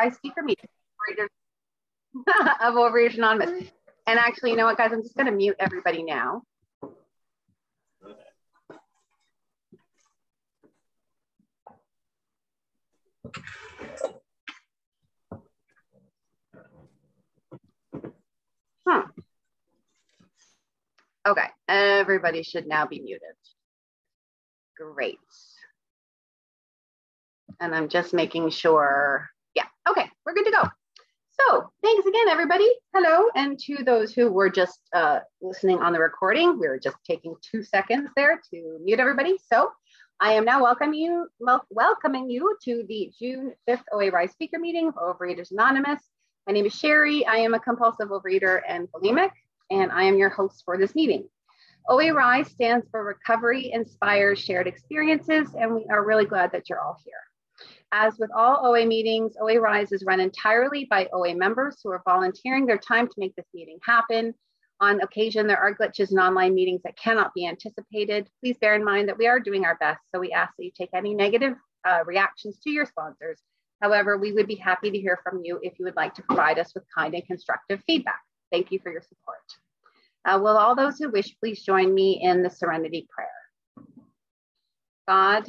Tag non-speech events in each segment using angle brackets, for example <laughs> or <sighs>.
Rise speaker meeting <laughs> of Overeaters Anonymous. And actually, you know what, guys, I'm just going to mute everybody now. Hmm. Okay, everybody should now be muted. Great. And I'm just making sure, okay, we're good to go. So thanks again, everybody. Hello, and to those who were just uh, listening on the recording, we are just taking two seconds there to mute everybody. So I am now welcoming you, welcoming you to the June 5th OA Rise speaker meeting of Overeaters Anonymous. My name is Sherry. I am a compulsive overeater and bulimic, and I am your host for this meeting. OA Rise stands for Recovery Inspires Shared Experiences, and we are really glad that you're all here. As with all OA meetings, OA Rise is run entirely by OA members who are volunteering their time to make this meeting happen. On occasion, there are glitches in online meetings that cannot be anticipated. Please bear in mind that we are doing our best, so we ask that you take any negative uh, reactions to your sponsors. However, we would be happy to hear from you if you would like to provide us with kind and constructive feedback. Thank you for your support. Uh, will all those who wish please join me in the serenity prayer? God,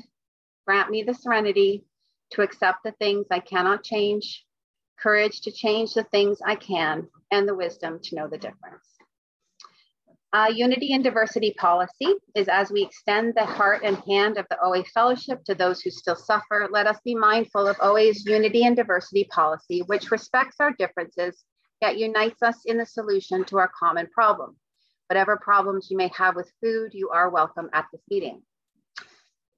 grant me the serenity to accept the things I cannot change, courage to change the things I can, and the wisdom to know the difference. Uh, unity and diversity policy is as we extend the heart and hand of the OA Fellowship to those who still suffer, let us be mindful of OA's unity and diversity policy, which respects our differences, yet unites us in the solution to our common problem. Whatever problems you may have with food, you are welcome at this meeting.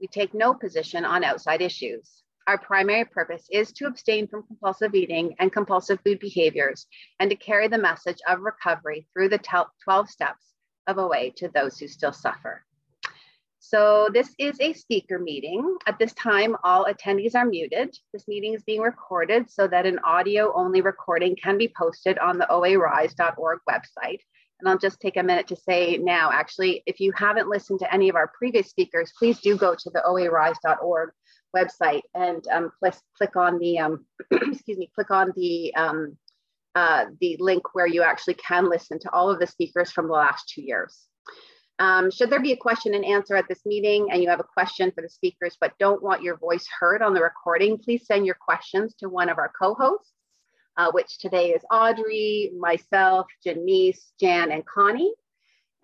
We take no position on outside issues. Our primary purpose is to abstain from compulsive eating and compulsive food behaviors and to carry the message of recovery through the 12 steps of OA to those who still suffer. So this is a speaker meeting. At this time, all attendees are muted. This meeting is being recorded so that an audio only recording can be posted on the oarise.org website. And I'll just take a minute to say now, actually, if you haven't listened to any of our previous speakers, please do go to the oarise.org website and um, click, click on the, um, <clears throat> excuse me, click on the, um, uh, the link where you actually can listen to all of the speakers from the last two years. Um, should there be a question and answer at this meeting and you have a question for the speakers but don't want your voice heard on the recording, please send your questions to one of our co-hosts, uh, which today is Audrey, myself, Janice, Jan, and Connie.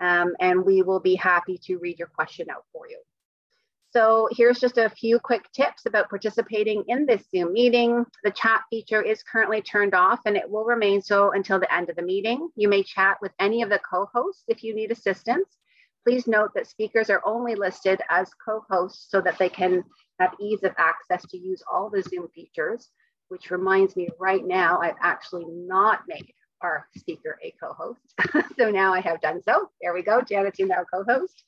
Um, and we will be happy to read your question out for you. So here's just a few quick tips about participating in this Zoom meeting. The chat feature is currently turned off and it will remain so until the end of the meeting. You may chat with any of the co-hosts if you need assistance. Please note that speakers are only listed as co-hosts so that they can have ease of access to use all the Zoom features, which reminds me right now, I've actually not made our speaker a co-host. <laughs> so now I have done so. There we go, Janice, you now co-host.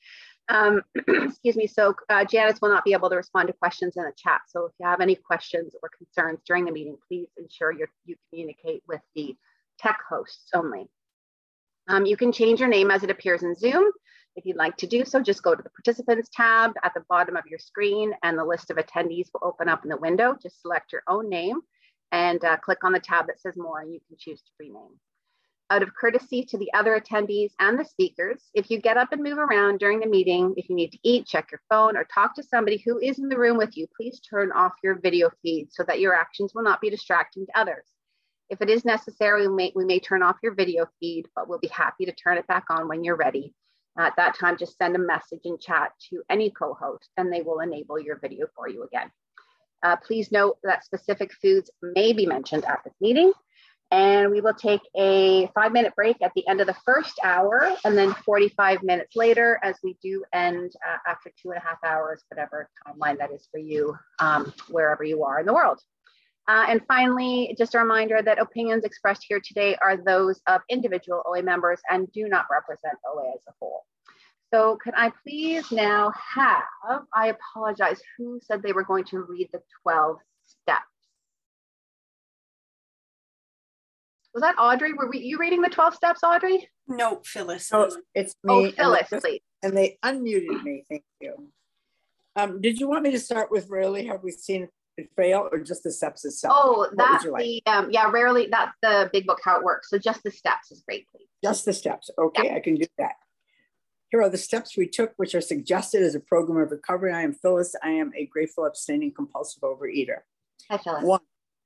Um, <clears throat> excuse me, so uh, Janice will not be able to respond to questions in the chat. So if you have any questions or concerns during the meeting, please ensure you communicate with the tech hosts only. Um, you can change your name as it appears in Zoom. If you'd like to do so, just go to the participants tab at the bottom of your screen and the list of attendees will open up in the window. Just select your own name and uh, click on the tab that says more and you can choose to rename. Out of courtesy to the other attendees and the speakers, if you get up and move around during the meeting, if you need to eat, check your phone, or talk to somebody who is in the room with you, please turn off your video feed so that your actions will not be distracting to others. If it is necessary, we may, we may turn off your video feed, but we'll be happy to turn it back on when you're ready. At that time, just send a message in chat to any co-host and they will enable your video for you again. Uh, please note that specific foods may be mentioned at this meeting. And we will take a five minute break at the end of the first hour and then 45 minutes later as we do end uh, after two and a half hours, whatever timeline that is for you, um, wherever you are in the world. Uh, and finally, just a reminder that opinions expressed here today are those of individual OA members and do not represent OA as a whole. So could I please now have, I apologize, who said they were going to read the 12 steps? Was that Audrey? Were we, you reading the 12 steps, Audrey? No, Phyllis. Oh, it's me. Oh, me. Phyllis, and, please. and they unmuted me. Thank you. Um, did you want me to start with really have we seen it fail or just the steps itself? Oh, that's like? the, um, yeah, rarely, that's the big book, how it works. So just the steps is great, please. Just the steps. Okay, I can do that. Here are the steps we took, which are suggested as a program of recovery. I am Phyllis. I am a grateful, abstaining, compulsive overeater. Hi, Phyllis. One,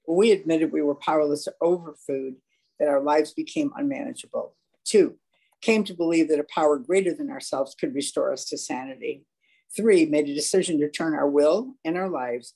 we admitted we were powerless over food, that our lives became unmanageable. Two, came to believe that a power greater than ourselves could restore us to sanity. Three, made a decision to turn our will and our lives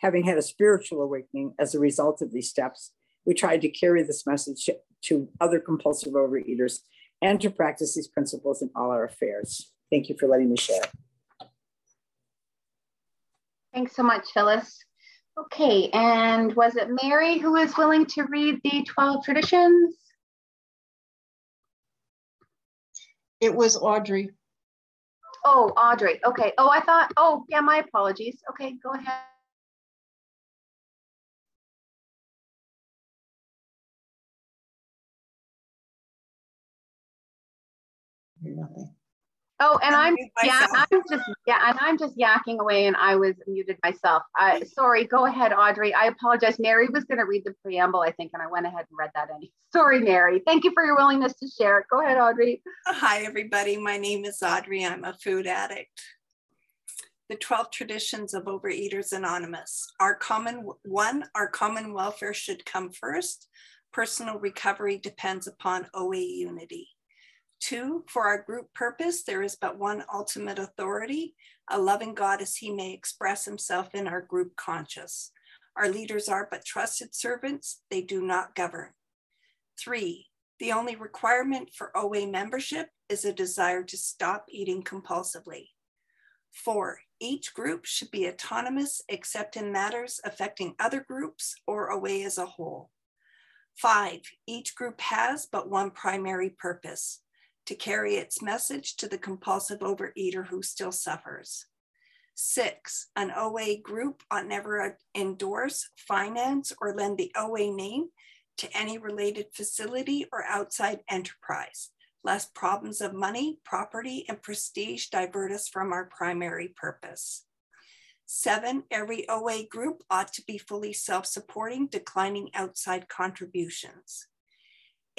having had a spiritual awakening as a result of these steps, we tried to carry this message to other compulsive overeaters and to practice these principles in all our affairs. Thank you for letting me share. Thanks so much, Phyllis. Okay, and was it Mary who was willing to read the 12 traditions? It was Audrey. Oh, Audrey. Okay. Oh, I thought, oh, yeah, my apologies. Okay, go ahead. Nothing. Oh, and I'm yeah. I'm just yeah, and I'm just yakking away, and I was muted myself. I sorry. Go ahead, Audrey. I apologize. Mary was going to read the preamble, I think, and I went ahead and read that. Any <laughs> sorry, Mary. Thank you for your willingness to share. Go ahead, Audrey. Hi, everybody. My name is Audrey. I'm a food addict. The 12 traditions of Overeaters Anonymous. Our common one, our common welfare should come first. Personal recovery depends upon OA unity. Two, for our group purpose, there is but one ultimate authority, a loving God as he may express himself in our group conscious. Our leaders are but trusted servants, they do not govern. Three, the only requirement for OA membership is a desire to stop eating compulsively. Four, each group should be autonomous except in matters affecting other groups or OA as a whole. Five, each group has but one primary purpose to carry its message to the compulsive overeater who still suffers. Six, an OA group ought never endorse, finance, or lend the OA name to any related facility or outside enterprise, lest problems of money, property, and prestige divert us from our primary purpose. Seven, every OA group ought to be fully self supporting, declining outside contributions.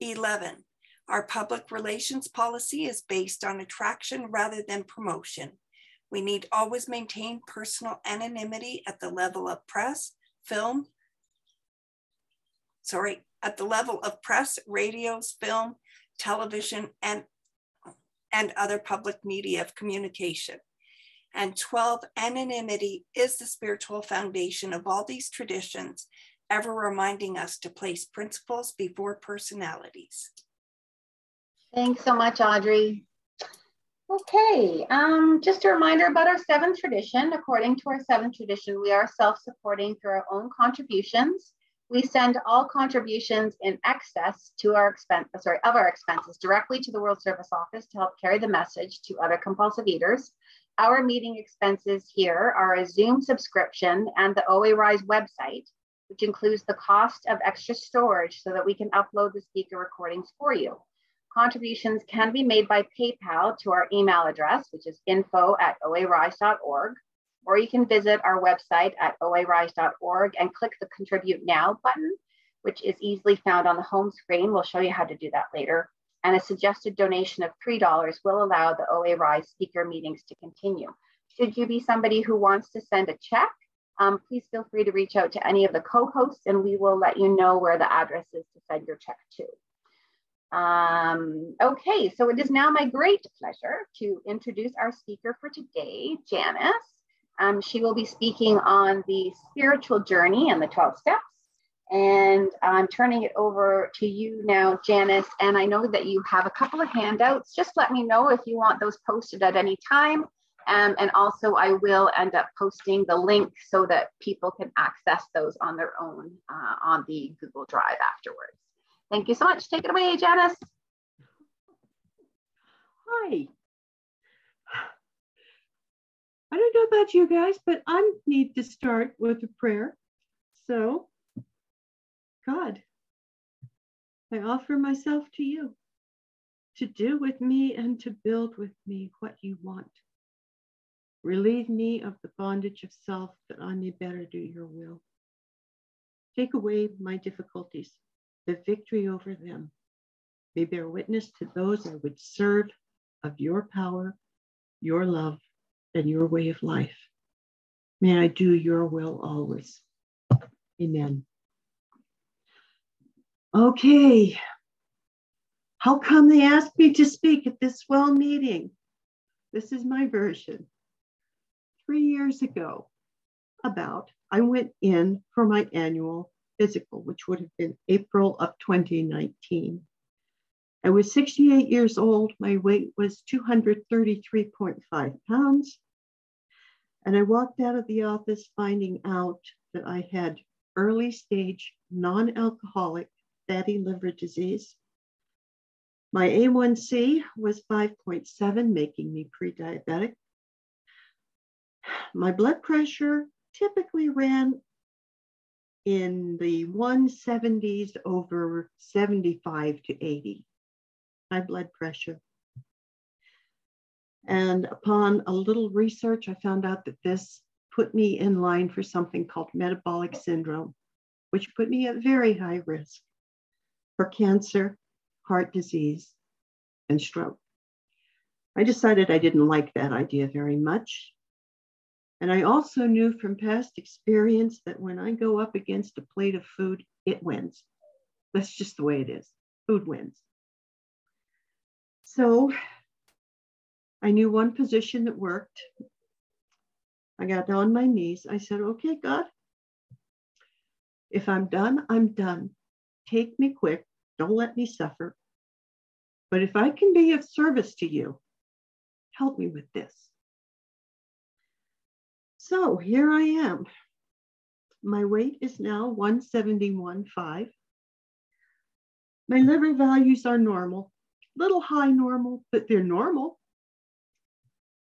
11, our public relations policy is based on attraction rather than promotion. We need always maintain personal anonymity at the level of press, film, sorry, at the level of press, radios, film, television, and, and other public media of communication. And 12, anonymity is the spiritual foundation of all these traditions, ever reminding us to place principles before personalities. Thanks so much, Audrey. Okay, um, just a reminder about our seventh tradition. According to our seventh tradition, we are self-supporting through our own contributions. We send all contributions in excess to our expense, sorry, of our expenses directly to the World Service Office to help carry the message to other compulsive eaters. Our meeting expenses here are a Zoom subscription and the OA Rise website, which includes the cost of extra storage so that we can upload the speaker recordings for you. Contributions can be made by PayPal to our email address, which is info at oarise.org, or you can visit our website at oarise.org and click the Contribute Now button, which is easily found on the home screen. We'll show you how to do that later. And a suggested donation of $3 will allow the OA Rise speaker meetings to continue. Should you be somebody who wants to send a check, um, please feel free to reach out to any of the co-hosts and we will let you know where the address is to send your check to. Um, okay, so it is now my great pleasure to introduce our speaker for today, Janice. Um, she will be speaking on the spiritual journey and the 12 steps. And I'm turning it over to you now, Janice. And I know that you have a couple of handouts. Just let me know if you want those posted at any time. Um, and also I will end up posting the link so that people can access those on their own uh, on the Google Drive afterwards. Thank you so much. Take it away, Janice. Hi. I don't know about you guys, but I need to start with a prayer. So, God, I offer myself to you to do with me and to build with me what you want. Relieve me of the bondage of self that I may better do your will. Take away my difficulties the victory over them. May bear witness to those I would serve of your power, your love, and your way of life. May I do your will always. Amen. Okay. How come they asked me to speak at this well meeting? This is my version. Three years ago, about, I went in for my annual physical, which would have been April of 2019. I was 68 years old. My weight was 233.5 pounds. And I walked out of the office finding out that I had early stage non alcoholic fatty liver disease. My A1C was 5.7, making me pre diabetic. My blood pressure typically ran in the 170s over 75 to 80, high blood pressure. And upon a little research, I found out that this put me in line for something called metabolic syndrome, which put me at very high risk for cancer, heart disease, and stroke. I decided I didn't like that idea very much. And I also knew from past experience that when I go up against a plate of food, it wins. That's just the way it is. Food wins. So I knew one position that worked. I got on my knees. I said, okay, God, if I'm done, I'm done. Take me quick. Don't let me suffer. But if I can be of service to you, help me with this. So here I am. My weight is now 171.5. My liver values are normal, little high normal, but they're normal.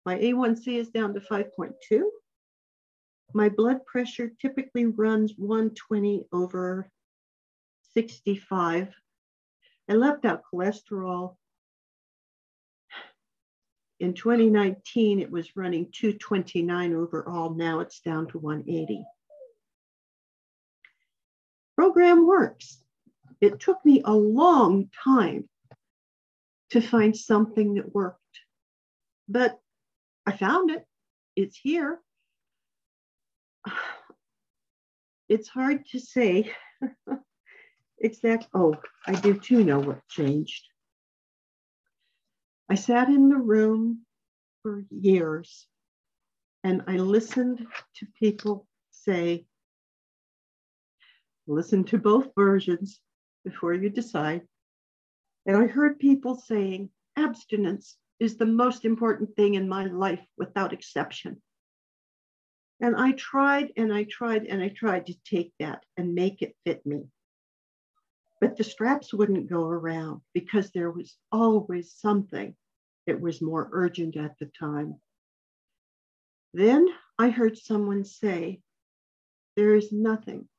My A1C is down to 5.2. My blood pressure typically runs 120 over 65. I left out cholesterol in 2019, it was running 229 overall. Now it's down to 180. Program works. It took me a long time to find something that worked, but I found it. It's here. <sighs> It's hard to say <laughs> exact. Oh, I do too know what changed. I sat in the room for years and I listened to people say, listen to both versions before you decide. And I heard people saying abstinence is the most important thing in my life without exception. And I tried and I tried and I tried to take that and make it fit me. But the straps wouldn't go around because there was always something that was more urgent at the time. Then I heard someone say, There is nothing,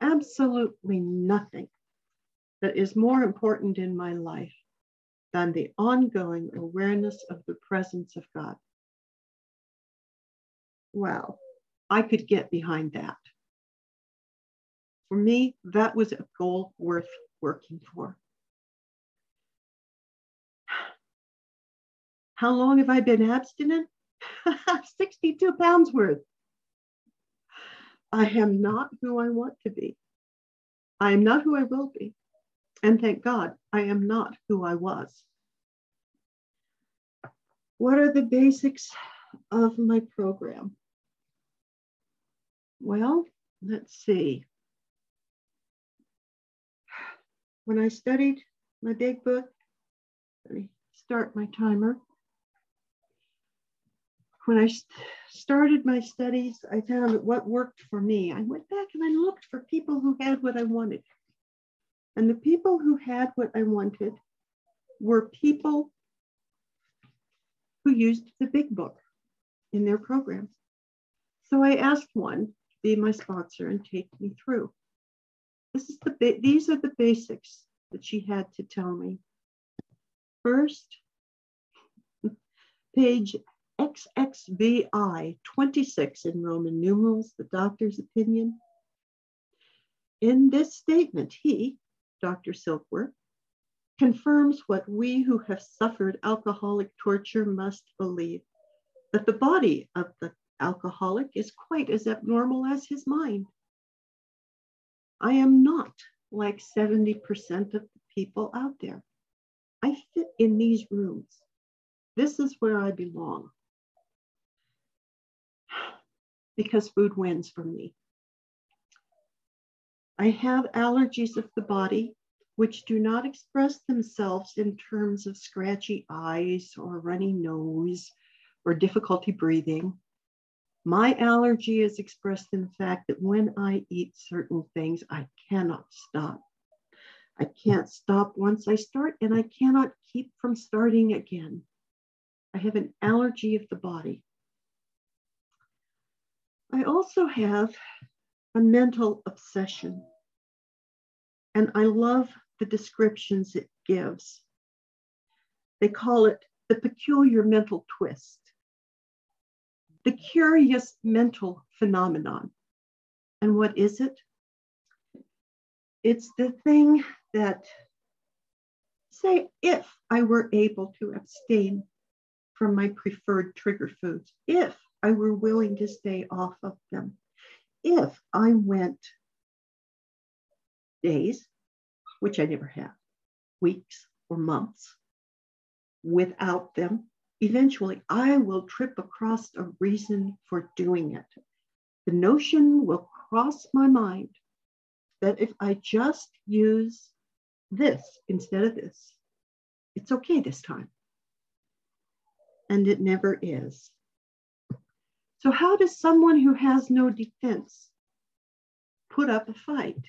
absolutely nothing, that is more important in my life than the ongoing awareness of the presence of God. Well, I could get behind that. For me, that was a goal worth working for. How long have I been abstinent? <laughs> 62 pounds worth. I am not who I want to be. I am not who I will be. And thank God, I am not who I was. What are the basics of my program? Well, let's see. When I studied my big book, let me start my timer. When I started my studies, I found that what worked for me. I went back and I looked for people who had what I wanted. And the people who had what I wanted were people who used the big book in their programs. So I asked one to be my sponsor and take me through. This is the these are the basics that she had to tell me. First, page XXVI 26 in Roman numerals, the doctor's opinion. In this statement, he, Dr. Silkworth, confirms what we who have suffered alcoholic torture must believe that the body of the alcoholic is quite as abnormal as his mind. I am not like 70% of the people out there. I fit in these rooms. This is where I belong. <sighs> Because food wins for me. I have allergies of the body, which do not express themselves in terms of scratchy eyes or runny nose or difficulty breathing. My allergy is expressed in the fact that when I eat certain things, I cannot stop. I can't stop once I start, and I cannot keep from starting again. I have an allergy of the body. I also have a mental obsession. And I love the descriptions it gives. They call it the peculiar mental twist, the curious mental phenomenon. And what is it? It's the thing that, say, if I were able to abstain from my preferred trigger foods, if I were willing to stay off of them, if I went days, which I never have, weeks or months without them, eventually I will trip across a reason for doing it. The notion will cross my mind that if I just use this instead of this, it's okay this time. And it never is. So, how does someone who has no defense put up a fight?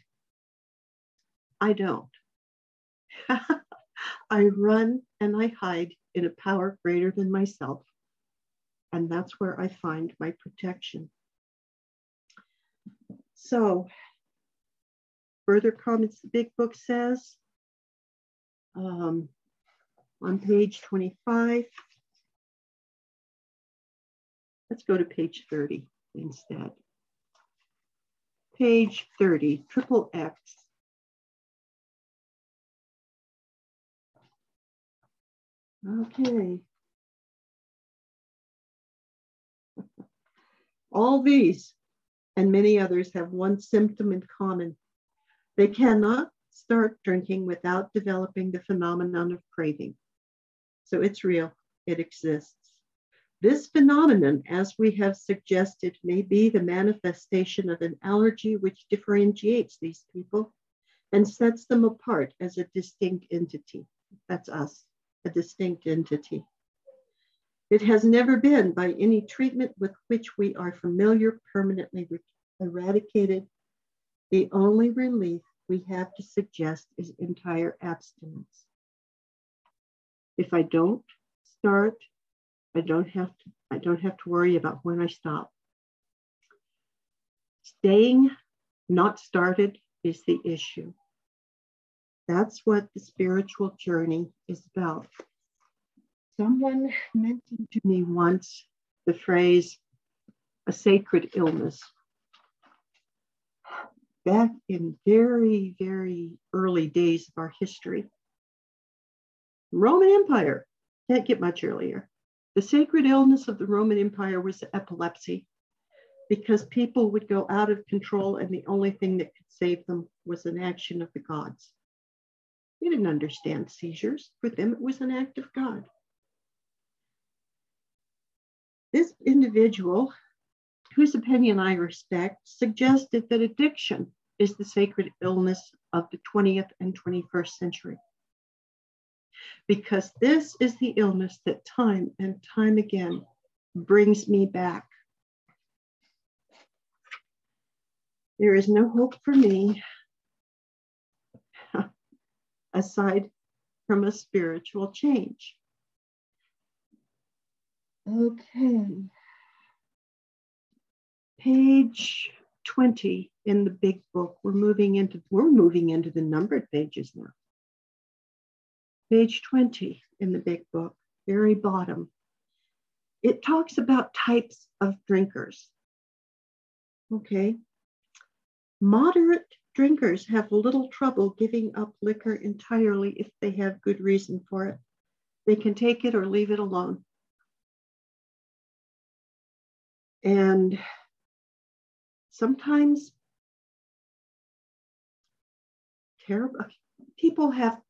I don't. <laughs> I run and I hide in a power greater than myself. And that's where I find my protection. So, further comments the big book says um, on page 25 Let's go to page 30 instead. Page 30, triple X. Okay. All these and many others have one symptom in common. They cannot start drinking without developing the phenomenon of craving. So it's real, it exists. This phenomenon, as we have suggested, may be the manifestation of an allergy which differentiates these people and sets them apart as a distinct entity. that's us, a distinct entity. It has never been, by any treatment with which we are familiar, permanently eradicated. The only relief we have to suggest is entire abstinence. If I don't start, I don't have to, I don't have to worry about when I stop. Staying not started is the issue. That's what the spiritual journey is about. Someone mentioned to me once the phrase, a sacred illness. Back in very, very early days of our history, Roman Empire, can't get much earlier. The sacred illness of the Roman Empire was epilepsy because people would go out of control and the only thing that could save them was an action of the gods. They didn't understand seizures. For them, it was an act of God. This individual, whose opinion I respect, suggested that addiction is the sacred illness of the 20th and 21st century. Because this is the illness that time and time again brings me back. There is no hope for me aside from a spiritual change. Okay. Page 20 in the big book. We're moving into we're moving into the numbered pages now. Page 20 in the big book, very bottom. It talks about types of drinkers. Okay. Moderate drinkers have little trouble giving up liquor entirely if they have good reason for it. They can take it or leave it alone. And sometimes terrible people have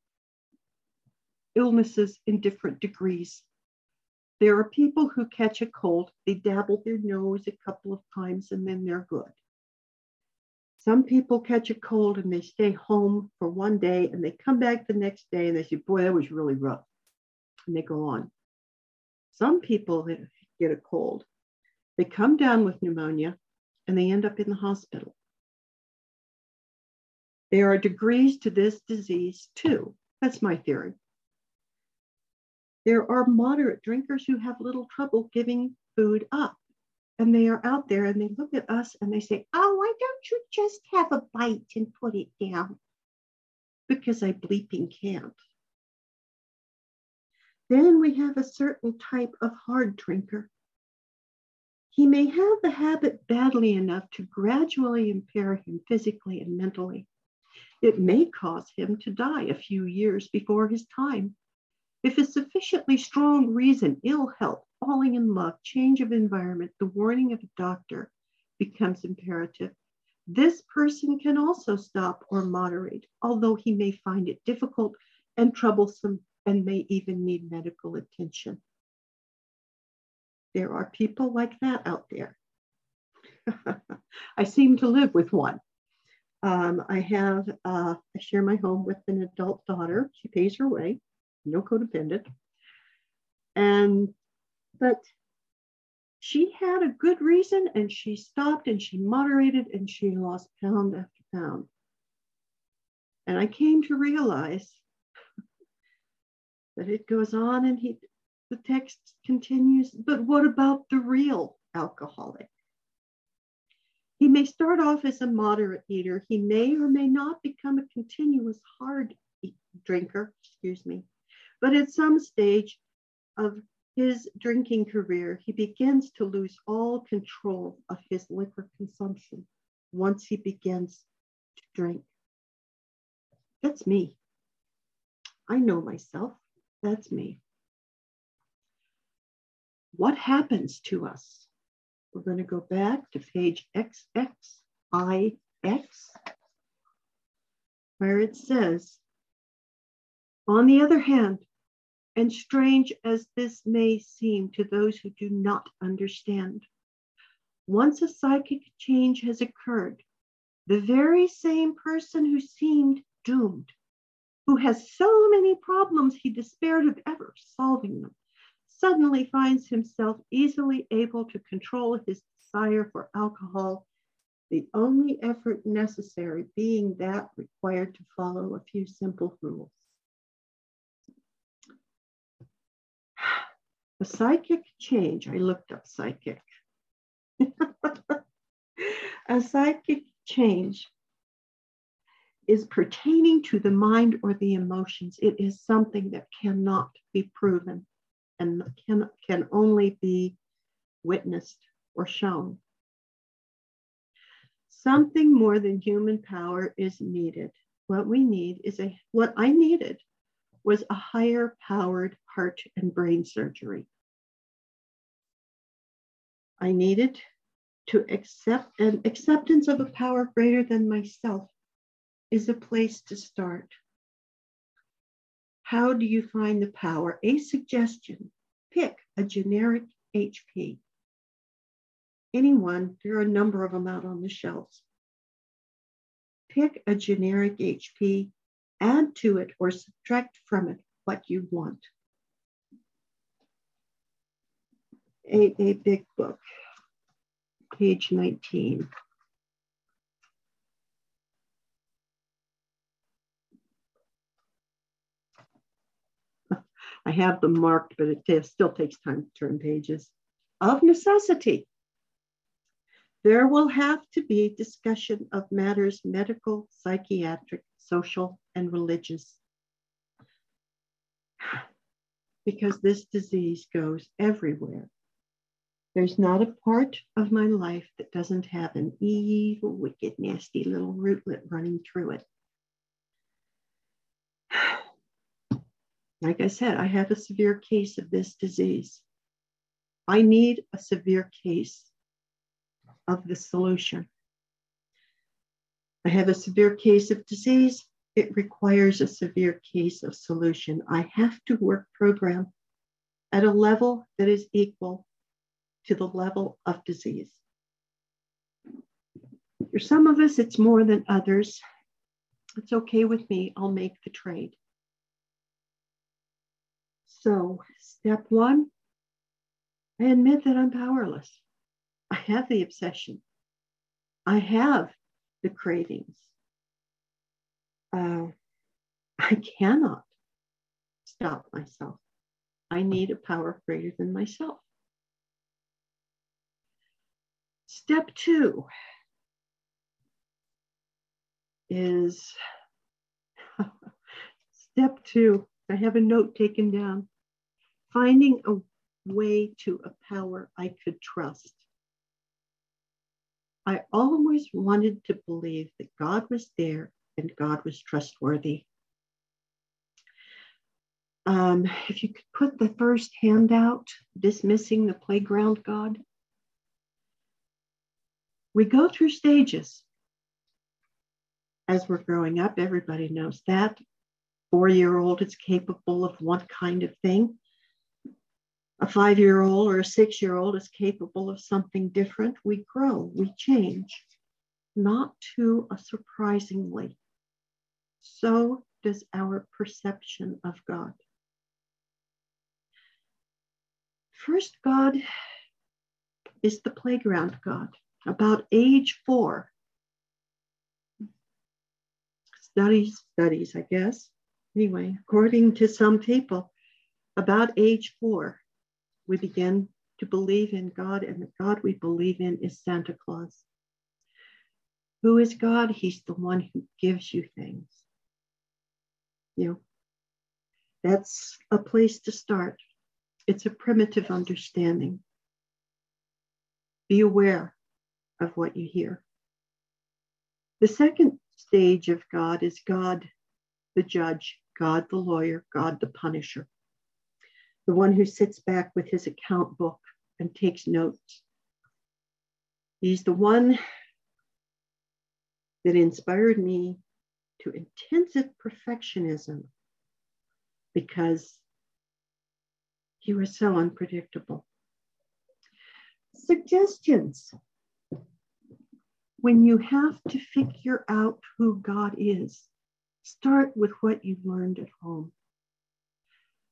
illnesses in different degrees. There are people who catch a cold, they dabble their nose a couple of times and then they're good. Some people catch a cold and they stay home for one day and they come back the next day and they say, Boy, that was really rough. And they go on. Some people get a cold, they come down with pneumonia and they end up in the hospital. There are degrees to this disease too. That's my theory. There are moderate drinkers who have little trouble giving food up and they are out there and they look at us and they say, Oh, why don't you just have a bite and put it down? Because I bleeping can't. Then we have a certain type of hard drinker. He may have the habit badly enough to gradually impair him physically and mentally. It may cause him to die a few years before his time. If a sufficiently strong reason, ill health, falling in love, change of environment, the warning of a doctor becomes imperative. This person can also stop or moderate, although he may find it difficult and troublesome and may even need medical attention. There are people like that out there. <laughs> I seem to live with one. Um, I have, uh, I share my home with an adult daughter. She pays her way, no codependent. And but she had a good reason and she stopped and she moderated and she lost pound after pound. And I came to realize that it goes on and he the text continues, but what about the real alcoholic? He may start off as a moderate eater. He may or may not become a continuous hard drinker, excuse me. But at some stage of his drinking career, he begins to lose all control of his liquor consumption once he begins to drink. That's me. I know myself. That's me. What happens to us? We're going to go back to page XXIX, where it says, on the other hand, and strange as this may seem to those who do not understand, once a psychic change has occurred, the very same person who seemed doomed, who has so many problems he despaired of ever solving them, suddenly finds himself easily able to control his desire for alcohol, the only effort necessary being that required to follow a few simple rules. A psychic change, I looked up psychic. <laughs> a psychic change is pertaining to the mind or the emotions. It is something that cannot be proven and can, can only be witnessed or shown. Something more than human power is needed. What we need is a, what I needed was a higher powered heart and brain surgery. I needed to accept an acceptance of a power greater than myself is a place to start. How do you find the power? A suggestion pick a generic HP. Anyone, there are a number of them out on the shelves. Pick a generic HP, add to it or subtract from it what you want. A, a big book, page 19. <laughs> I have them marked, but it still takes time to turn pages. Of necessity, there will have to be discussion of matters medical, psychiatric, social, and religious. Because this disease goes everywhere. There's not a part of my life that doesn't have an evil, wicked, nasty little rootlet running through it. <sighs> Like I said, I have a severe case of this disease. I need a severe case of the solution. I have a severe case of disease. It requires a severe case of solution. I have to work program at a level that is equal to the level of disease. For some of us, it's more than others. It's okay with me. I'll make the trade. So, step one, I admit that I'm powerless. I have the obsession. I have the cravings. Uh, I cannot stop myself. I need a power greater than myself. Step two is <laughs> step two. I have a note taken down finding a way to a power I could trust. I always wanted to believe that God was there and God was trustworthy. Um, if you could put the first handout, dismissing the playground God. We go through stages as we're growing up. Everybody knows that. Four year old is capable of one kind of thing a five year old or a six year old is capable of something different, we grow, we change, not too surprisingly. So does our perception of God. First, God is the playground God. About age four, studies, studies, I guess. Anyway, according to some people, about age four, we begin to believe in God, and the God we believe in is Santa Claus. Who is God? He's the one who gives you things. You know, that's a place to start. It's a primitive understanding. Be aware of what you hear. The second stage of God is God the judge, God the lawyer, God the punisher the one who sits back with his account book and takes notes. He's the one that inspired me to intensive perfectionism because he was so unpredictable. Suggestions. When you have to figure out who God is, Start with what you've learned at home.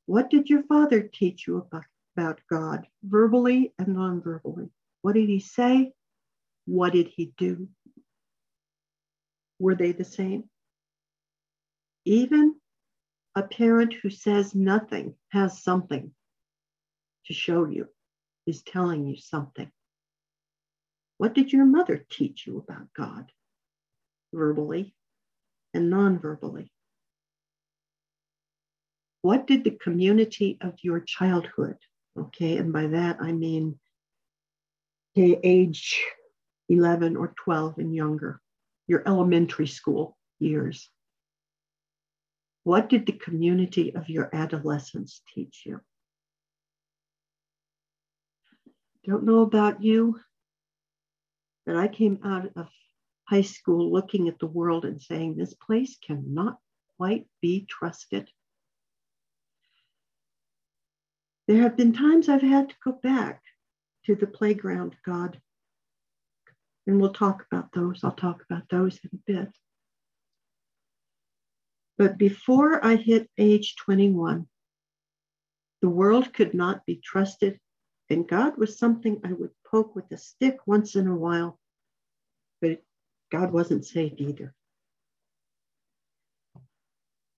What did your father teach you about, about God, verbally and non verbally? What did he say? What did he do? Were they the same? Even a parent who says nothing has something to show you, is telling you something. What did your mother teach you about God, verbally and non verbally? What did the community of your childhood, okay, and by that I mean okay, age 11 or 12 and younger, your elementary school years, what did the community of your adolescence teach you? Don't know about you, but I came out of high school looking at the world and saying, this place cannot quite be trusted. There have been times I've had to go back to the playground, God. And we'll talk about those. I'll talk about those in a bit. But before I hit age 21, the world could not be trusted, and God was something I would poke with a stick once in a while, but God wasn't saved either.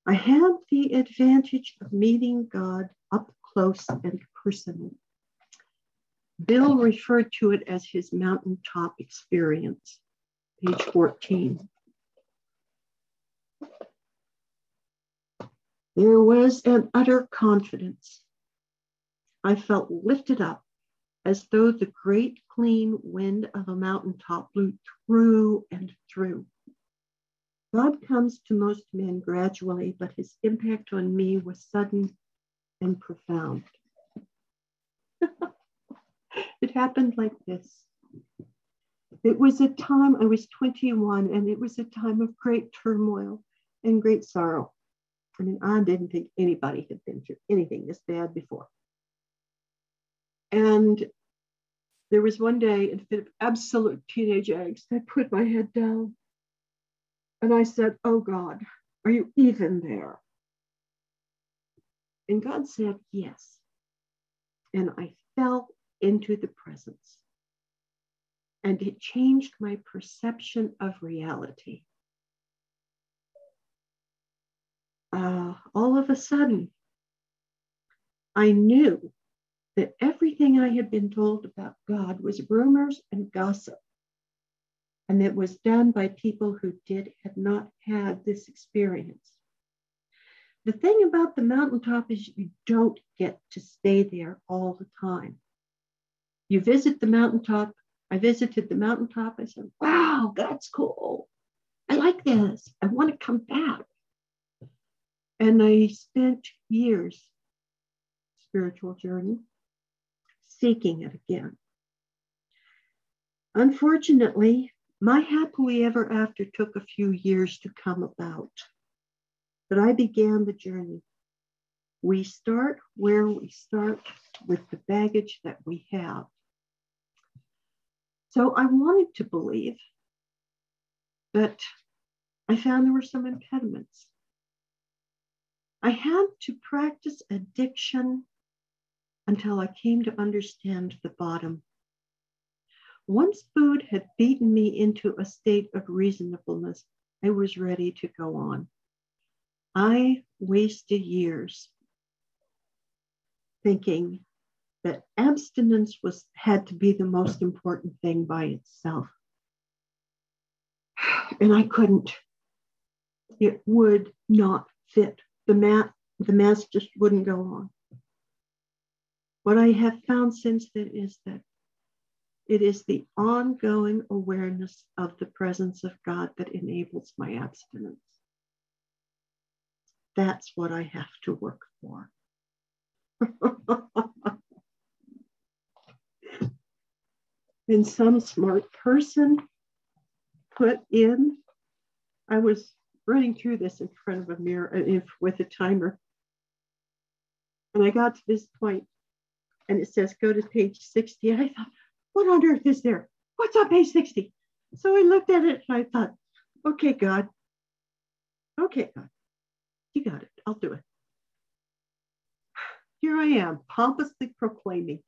I had the advantage of meeting God close and personal. Bill referred to it as his mountaintop experience, page 14. There was an utter confidence. I felt lifted up as though the great clean wind of a mountaintop blew through and through. God comes to most men gradually, but his impact on me was sudden and profound. <laughs> it happened like this. It was a time, I was 21, and it was a time of great turmoil and great sorrow. I mean, I didn't think anybody had been through anything this bad before. And there was one day in a fit of absolute teenage angst, I put my head down and I said, Oh God, are you even there? And God said, Yes. And I fell into the presence. And it changed my perception of reality. uh, all of a sudden, I knew that everything I had been told about God was rumors and gossip. And it was done by people who did had not had this experience. The thing about the mountaintop is you don't get to stay there all the time. You visit the mountaintop. I visited the mountaintop. I said, wow, that's cool. I like this. I want to come back. And I spent years, spiritual journey, seeking it again. Unfortunately, my happily ever after took a few years to come about, but I began the journey. We start where we start with the baggage that we have. So I wanted to believe, but I found there were some impediments. I had to practice addiction until I came to understand the bottom. Once food had beaten me into a state of reasonableness, I was ready to go on. I wasted years thinking that abstinence was had to be the most important thing by itself. And I couldn't. It would not fit the mat, the mask just wouldn't go on. What I have found since then is that it is the ongoing awareness of the presence of God that enables my abstinence. That's what I have to work for. <laughs> and some smart person put in, I was running through this in front of a mirror uh, with a timer. And I got to this point and it says go to page 60. And I thought, what on earth is there? What's on page 60? So I looked at it and I thought, okay, God, Okay, God, you got it. I'll do it. Here I am, pompously proclaiming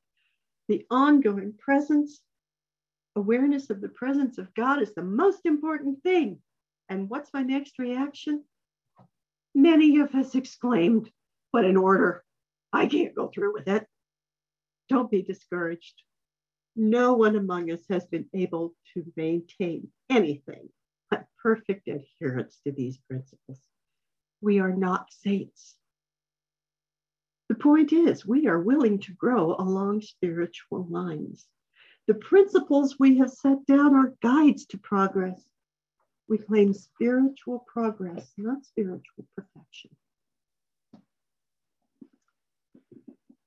the ongoing presence, awareness of the presence of God is the most important thing. And what's my next reaction? Many of us exclaimed, What an order! I can't go through with it. Don't be discouraged. No one among us has been able to maintain anything but perfect adherence to these principles. We are not saints. The point is, we are willing to grow along spiritual lines. The principles we have set down are guides to progress. We claim spiritual progress, not spiritual perfection.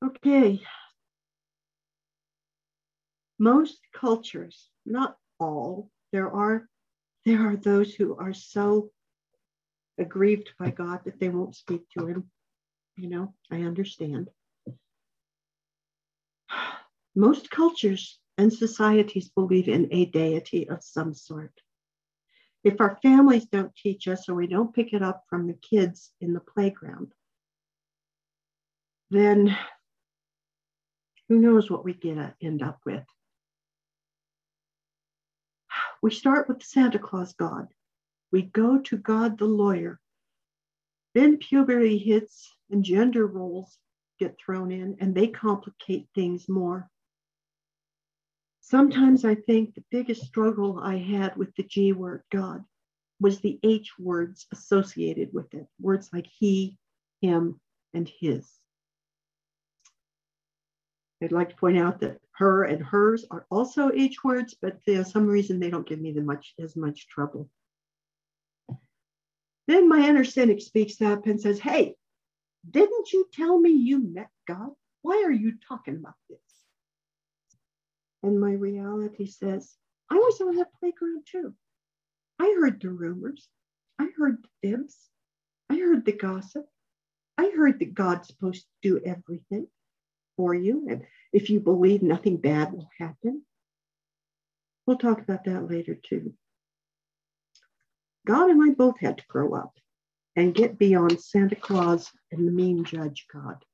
Okay. Most cultures, not all, there are there are those who are so aggrieved by God that they won't speak to him. You know, I understand. Most cultures and societies believe in a deity of some sort. If our families don't teach us or we don't pick it up from the kids in the playground, then who knows what we get uh, end up with. We start with Santa Claus God. We go to God the lawyer. Then puberty hits and gender roles get thrown in and they complicate things more. Sometimes I think the biggest struggle I had with the G word, God, was the H words associated with it, words like he, him, and his. I'd like to point out that her and hers are also H words, but for some reason they don't give me the much as much trouble. Then my inner cynic speaks up and says, Hey, didn't you tell me you met God? Why are you talking about this? And my reality says, I was on that playground too. I heard the rumors. I heard the fibs. I heard the gossip. I heard that God's supposed to do everything for you. And if you believe nothing bad will happen, we'll talk about that later too. God and I both had to grow up and get beyond Santa Claus and the mean judge God.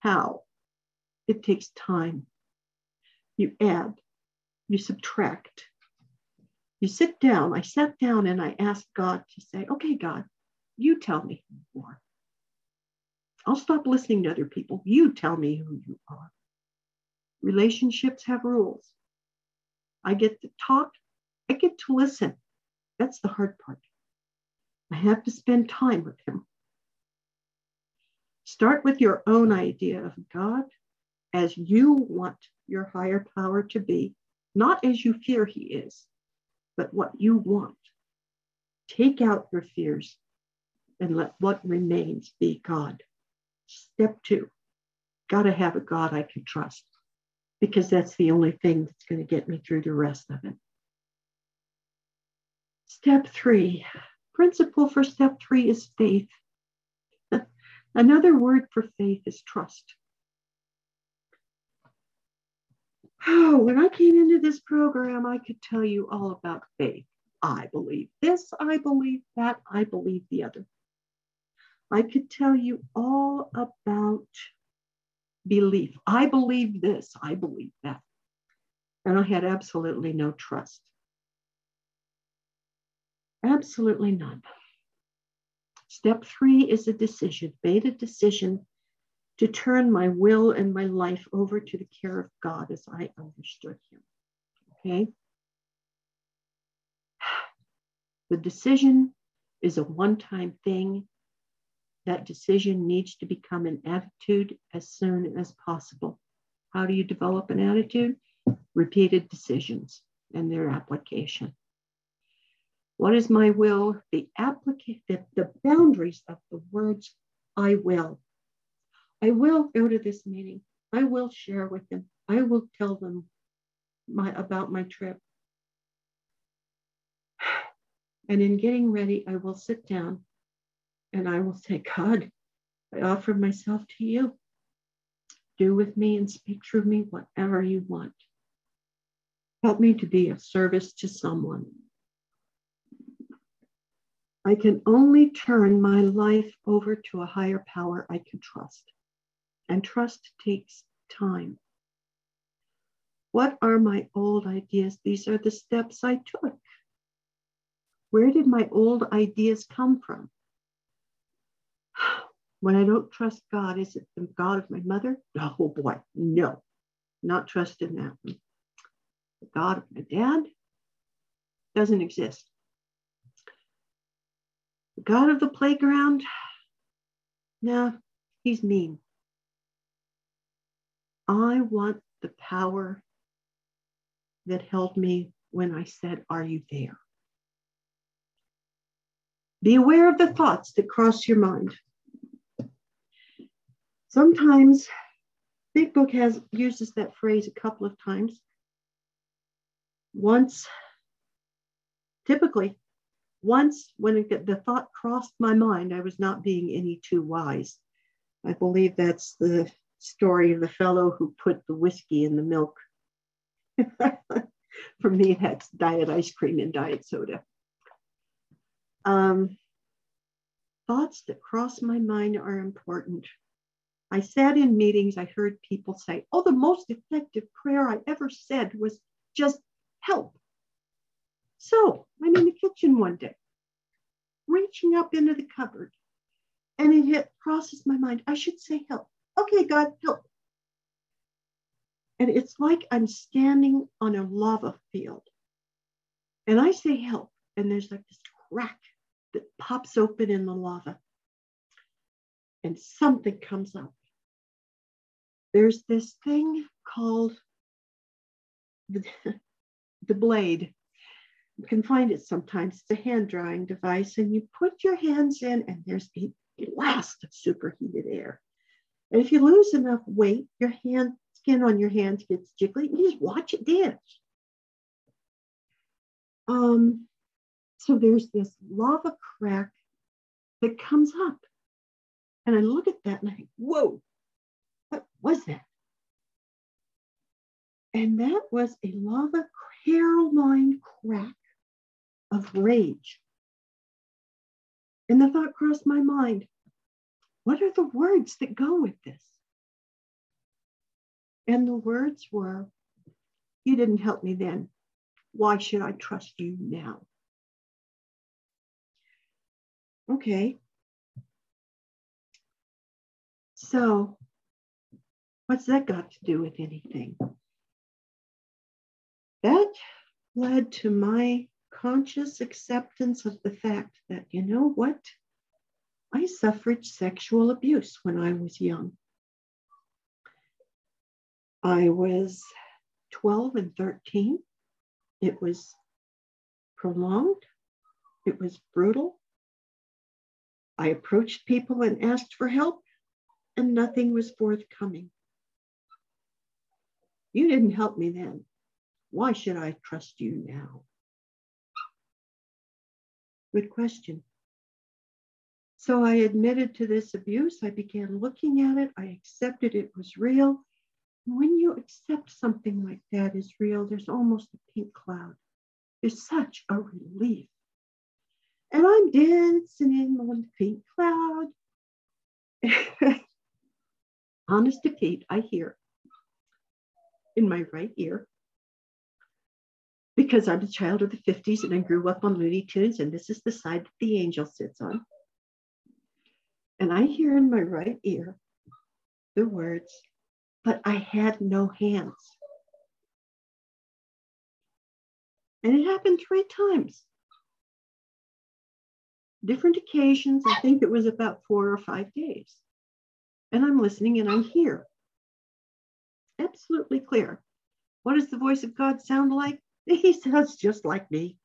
How? It takes time. You add, you subtract. You sit down. I sat down and I asked God to say, okay, God, you tell me more. I'll stop listening to other people. You tell me who you are. Relationships have rules. I get to talk, I get to listen. That's the hard part. I have to spend time with Him. Start with your own idea of God as you want your higher power to be, not as you fear He is, but what you want. Take out your fears and let what remains be God. Step two, got to have a God I can trust because that's the only thing that's going to get me through the rest of it. Step three, principle for step three is faith. <laughs> Another word for faith is trust. Oh, when I came into this program, I could tell you all about faith. I believe this, I believe that, I believe the other. I could tell you all about belief. I believe this, I believe that. And I had absolutely no trust. Absolutely none. Step three is a decision, made a decision to turn my will and my life over to the care of God as I understood Him. Okay? The decision is a one time thing that decision needs to become an attitude as soon as possible. How do you develop an attitude? Repeated decisions and their application. What is my will? The application, the, the boundaries of the words I will. I will go to this meeting. I will share with them. I will tell them my about my trip. And in getting ready, I will sit down and I will say, God, I offer myself to you. Do with me and speak through me whatever you want. Help me to be of service to someone. I can only turn my life over to a higher power I can trust. And trust takes time. What are my old ideas? These are the steps I took. Where did my old ideas come from? <sighs> When I don't trust God, is it the God of my mother? <laughs> Oh boy, no, not trusting that one. The God of my dad doesn't exist. God of the playground, nah, he's mean. I want the power that held me when I said, Are you there? Be aware of the thoughts that cross your mind. Sometimes Big Book has uses that phrase a couple of times. Once, typically, once when it, the thought crossed my mind, I was not being any too wise. I believe that's the story of the fellow who put the whiskey in the milk. <laughs> For me, that's diet ice cream and diet soda. Um, thoughts that cross my mind are important. I sat in meetings, I heard people say, Oh, the most effective prayer I ever said was just help. So I'm in the kitchen one day, reaching up into the cupboard, and it hit, crosses my mind. I should say help. Okay, God, help. And it's like I'm standing on a lava field. And I say help, and there's like this crack that pops open in the lava. And something comes up. There's this thing called the, <laughs> the blade. You can find it sometimes. It's a hand drying device, and you put your hands in, and there's a blast of superheated air. And if you lose enough weight, your hand skin on your hands gets jiggly, and you just watch it dance. Um, so there's this lava crack that comes up. And I look at that and I think, whoa, what was that? And that was a lava hairline crack of rage. And the thought crossed my mind what are the words that go with this? And the words were, You didn't help me then. Why should I trust you now? Okay. So, what's that got to do with anything? That led to my conscious acceptance of the fact that, you know what? I suffered sexual abuse when I was young. I was 12 and 13. It was prolonged, it was brutal, I approached people and asked for help, and nothing was forthcoming. You didn't help me then. Why should I trust you now? Good question. So I admitted to this abuse. I began looking at it. I accepted it was real. When you accept something like that is real, there's almost a pink cloud. There's such a relief and I'm dancing in the pink cloud. <laughs> Honest to Pete, I hear in my right ear because I'm a child of the 50s and I grew up on Looney Tunes, and this is the side that the angel sits on. And I hear in my right ear the words, but I had no hands. And it happened three times different occasions. I think it was about four or five days. And I'm listening and I hear absolutely clear. What does the voice of God sound like? <laughs> He sounds just like me.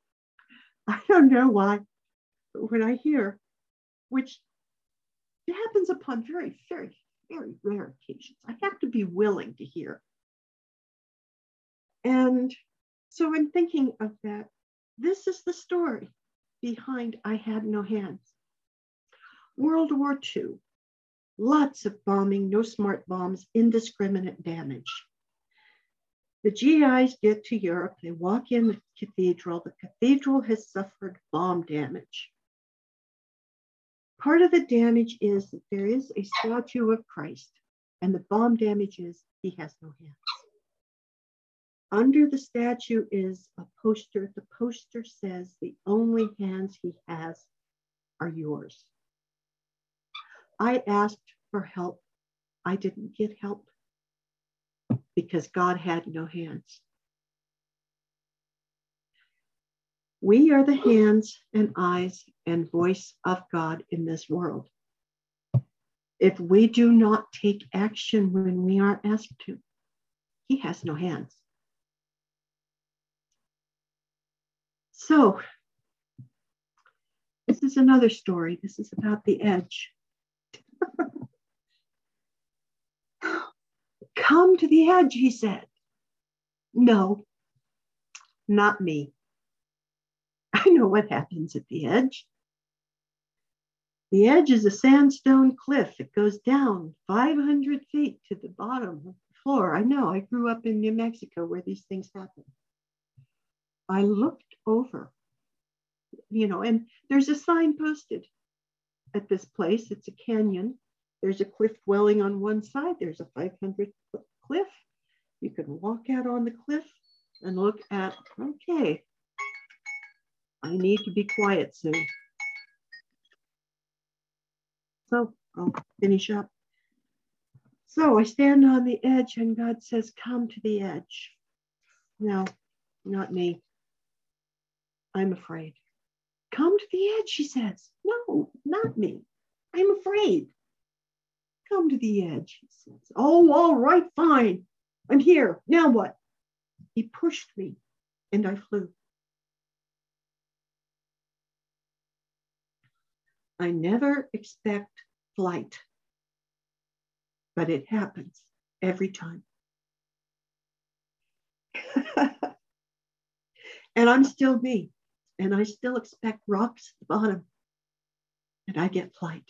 I don't know why, but when I hear, which happens upon very, very, very rare occasions, I have to be willing to hear. And so, in thinking of that, this is the story behind I Had No Hands. World War II, lots of bombing, no smart bombs, indiscriminate damage. The GIs get to Europe, they walk in the cathedral. The cathedral has suffered bomb damage. part of the damage is that there is a statue of Christ, and the bomb damage is he has no hands. Under the statue is a poster. The poster says the only hands he has are yours. I asked for help. I didn't get help because God had no hands. We are the hands and eyes and voice of God in this world. If we do not take action when we are asked to, He has no hands. So, this is another story. This is about the edge. <laughs> Come to the edge, he said. No, not me. I know what happens at the edge. The edge is a sandstone cliff. It goes down 500 feet to the bottom of the floor. I know, I grew up in New Mexico where these things happen. I looked over, you know, and there's a sign posted at this place. It's a canyon. There's a cliff dwelling on one side. There's a 500 foot cliff. You can walk out on the cliff and look at, okay, I need to be quiet soon. So I'll finish up. So I stand on the edge and God says, come to the edge. No, not me. I'm afraid. Come to the edge, she says. No, not me. I'm afraid. Come to the edge, he says. Oh, all right, fine. I'm here. Now what? He pushed me and I flew. I never expect flight, but it happens every time. <laughs> and I'm still me, and I still expect rocks at the bottom, and I get flight.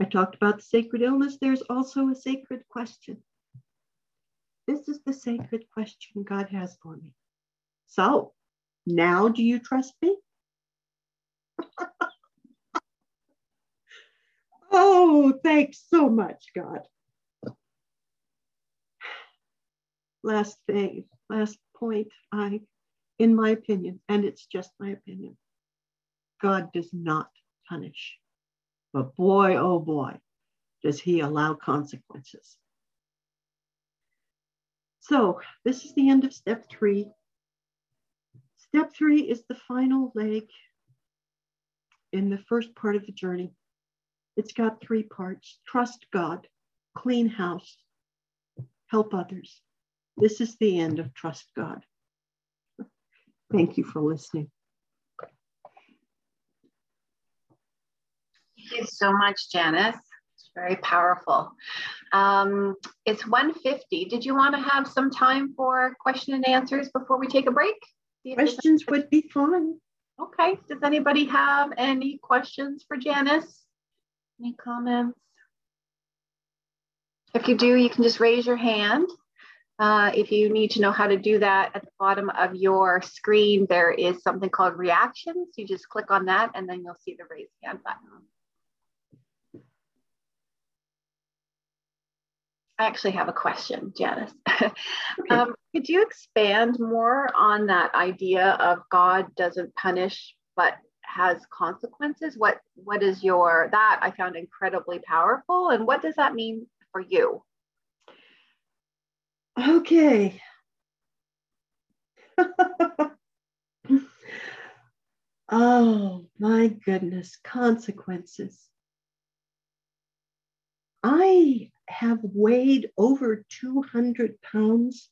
I talked about the sacred illness. There's also a sacred question. This is the sacred question God has for me. So now do you trust me? <laughs> oh, thanks so much, God. Last thing, last point, I, in my opinion, and it's just my opinion, God does not punish. But boy, oh boy, does he allow consequences. So this is the end of step three. Step three is the final leg in the first part of the journey. It's got three parts trust God, clean house, help others. This is the end of Trust God. Thank you for listening. You so much, Janice. It's very powerful. Um, it's 1.50. Did you want to have some time for question and answers before we take a break? Questions would be fun. Okay. Does anybody have any questions for Janice? Any comments? If you do, you can just raise your hand. Uh, if you need to know how to do that at the bottom of your screen, there is something called reactions. You just click on that and then you'll see the raise hand button. I actually have a question, Janice. Okay. um, could you expand more on that idea of God doesn't punish but has consequences? What what is your that I found incredibly powerful, and what does that mean for you? Okay. <laughs> oh my goodness, consequences. I have weighed over 200 pounds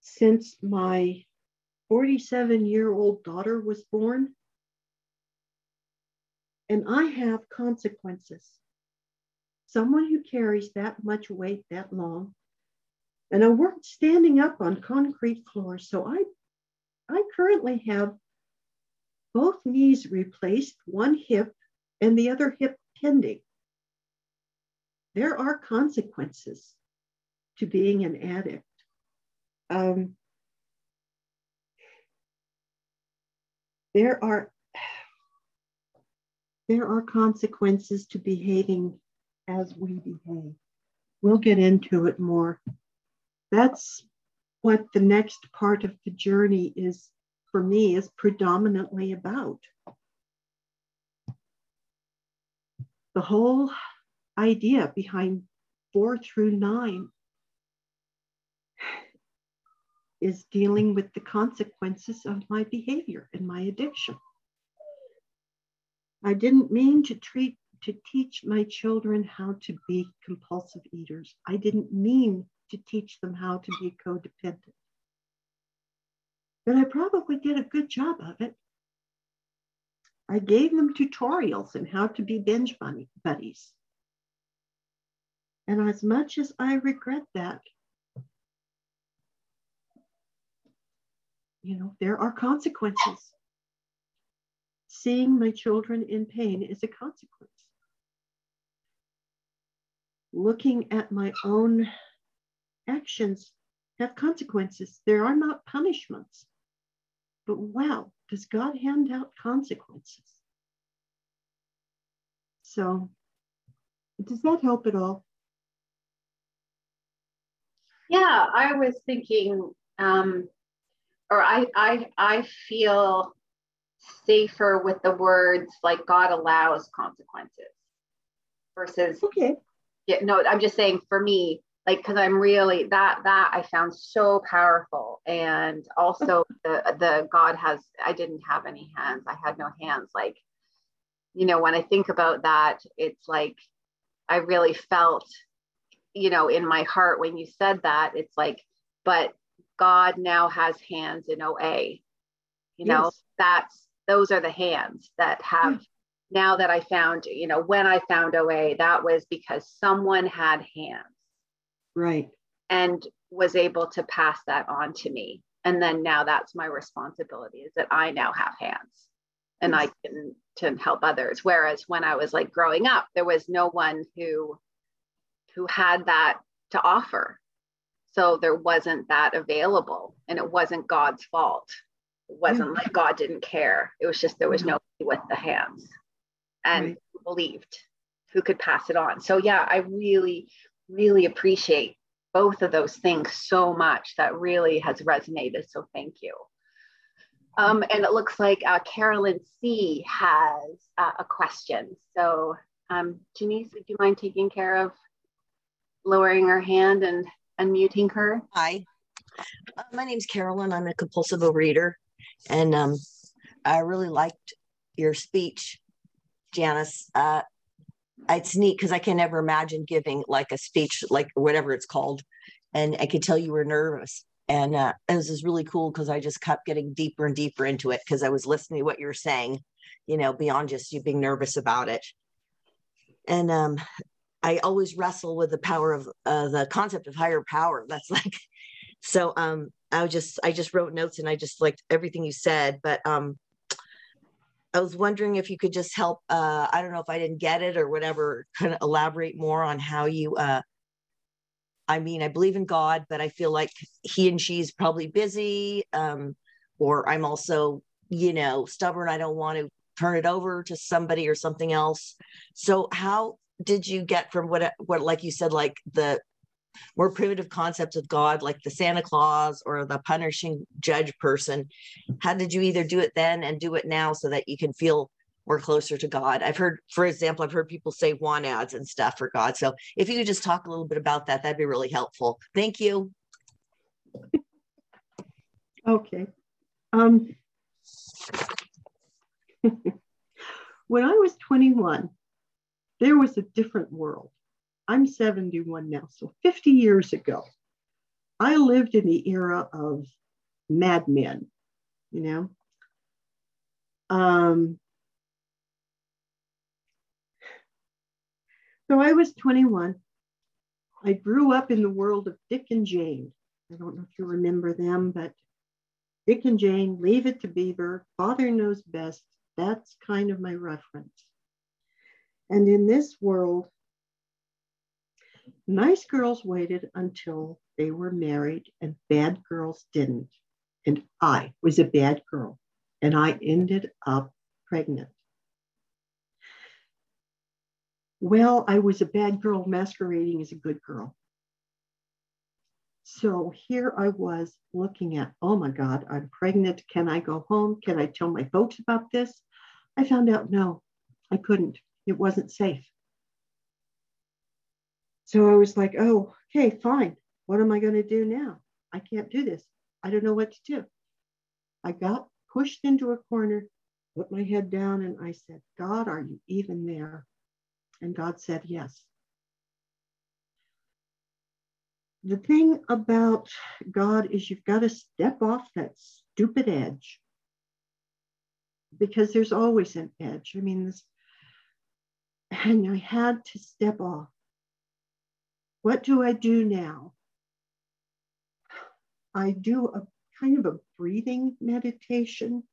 since my 47 year old daughter was born. And I have consequences. Someone who carries that much weight that long, and I worked standing up on concrete floors. So I, I currently have both knees replaced, one hip and the other hip pending there are consequences to being an addict. Um, there are there are consequences to behaving as we behave. We'll get into it more. That's what the next part of the journey is for me is predominantly about. The whole idea behind four through nine is dealing with the consequences of my behavior and my addiction. I didn't mean to treat to teach my children how to be compulsive eaters. I didn't mean to teach them how to be codependent. But I probably did a good job of it. I gave them tutorials on how to be binge buddies. And as much as I regret that, you know, there are consequences. Seeing my children in pain is a consequence. Looking at my own actions have consequences. There are not punishments. But wow, does God hand out consequences? So, does that help at all? Yeah, I was thinking, um, or I, I, I feel safer with the words like God allows consequences versus. Okay. Yeah, no, I'm just saying for me, like because i'm really that that i found so powerful and also <laughs> the the god has i didn't have any hands i had no hands like you know when i think about that it's like i really felt you know in my heart when you said that it's like but god now has hands in oa you know that's those are the hands that have yeah. now that i found you know when i found oa that was because someone had hands Right. And was able to pass that on to me. And then now that's my responsibility is that I now have hands and yes. I can to help others. Whereas when I was like growing up, there was no one who who had that to offer. So there wasn't that available and it wasn't God's fault. It wasn't like God didn't care. It was just there was nobody with the hands and right. believed who could pass it on. So yeah, I really really appreciate both of those things so much. That really has resonated. So thank you. Um, and it looks like uh, Carolyn C has uh, a question. So um, Janice, would you mind taking care of lowering her hand and unmuting her? Hi, uh, my name's Carolyn. I'm a compulsive overeater. And um, I really liked your speech, Janice. Uh, it's neat because I can never imagine giving like a speech, like whatever it's called. And I could tell you were nervous. And uh, this is really cool because I just kept getting deeper and deeper into it because I was listening to what you were saying, you know, beyond just you being nervous about it. And um, I always wrestle with the power of uh, the concept of higher power. <laughs> That's like, so um, I just, I just wrote notes and I just liked everything you said. But um, I was wondering if you could just help. Uh, I don't know if I didn't get it or whatever, kind of elaborate more on how you. Uh, I mean, I believe in God, but I feel like he and she's probably busy. Um, or I'm also, you know, stubborn. I don't want to turn it over to somebody or something else. So, how did you get from what, what, like you said, like the more primitive concepts of God, like the Santa Claus or the punishing judge person. How did you either do it then and do it now so that you can feel more closer to God? I've heard, for example, I've heard people say want ads and stuff for God. So if you could just talk a little bit about that, that'd be really helpful. Thank you. <laughs> Okay. Um, <laughs> when I was 21, there was a different world. I'm 71 now, so 50 years ago, I lived in the era of Mad Men, you know. Um, so I was 21. I grew up in the world of Dick and Jane. I don't know if you remember them, but Dick and Jane, Leave It to Beaver, Father Knows Best. That's kind of my reference. And in this world, Nice girls waited until they were married, and bad girls didn't. And I was a bad girl, and I ended up pregnant. Well, I was a bad girl masquerading as a good girl. So here I was looking at, oh my God, I'm pregnant. Can I go home? Can I tell my folks about this? I found out no, I couldn't. It wasn't safe. So I was like, oh, okay, fine. What am I going to do now? I can't do this. I don't know what to do. I got pushed into a corner, put my head down, and I said, God, are you even there? And God said, yes. the thing about God is you've got to step off that stupid edge because there's always an edge. I mean, this, and I had to step off. What do I do now? I do a kind of a breathing meditation.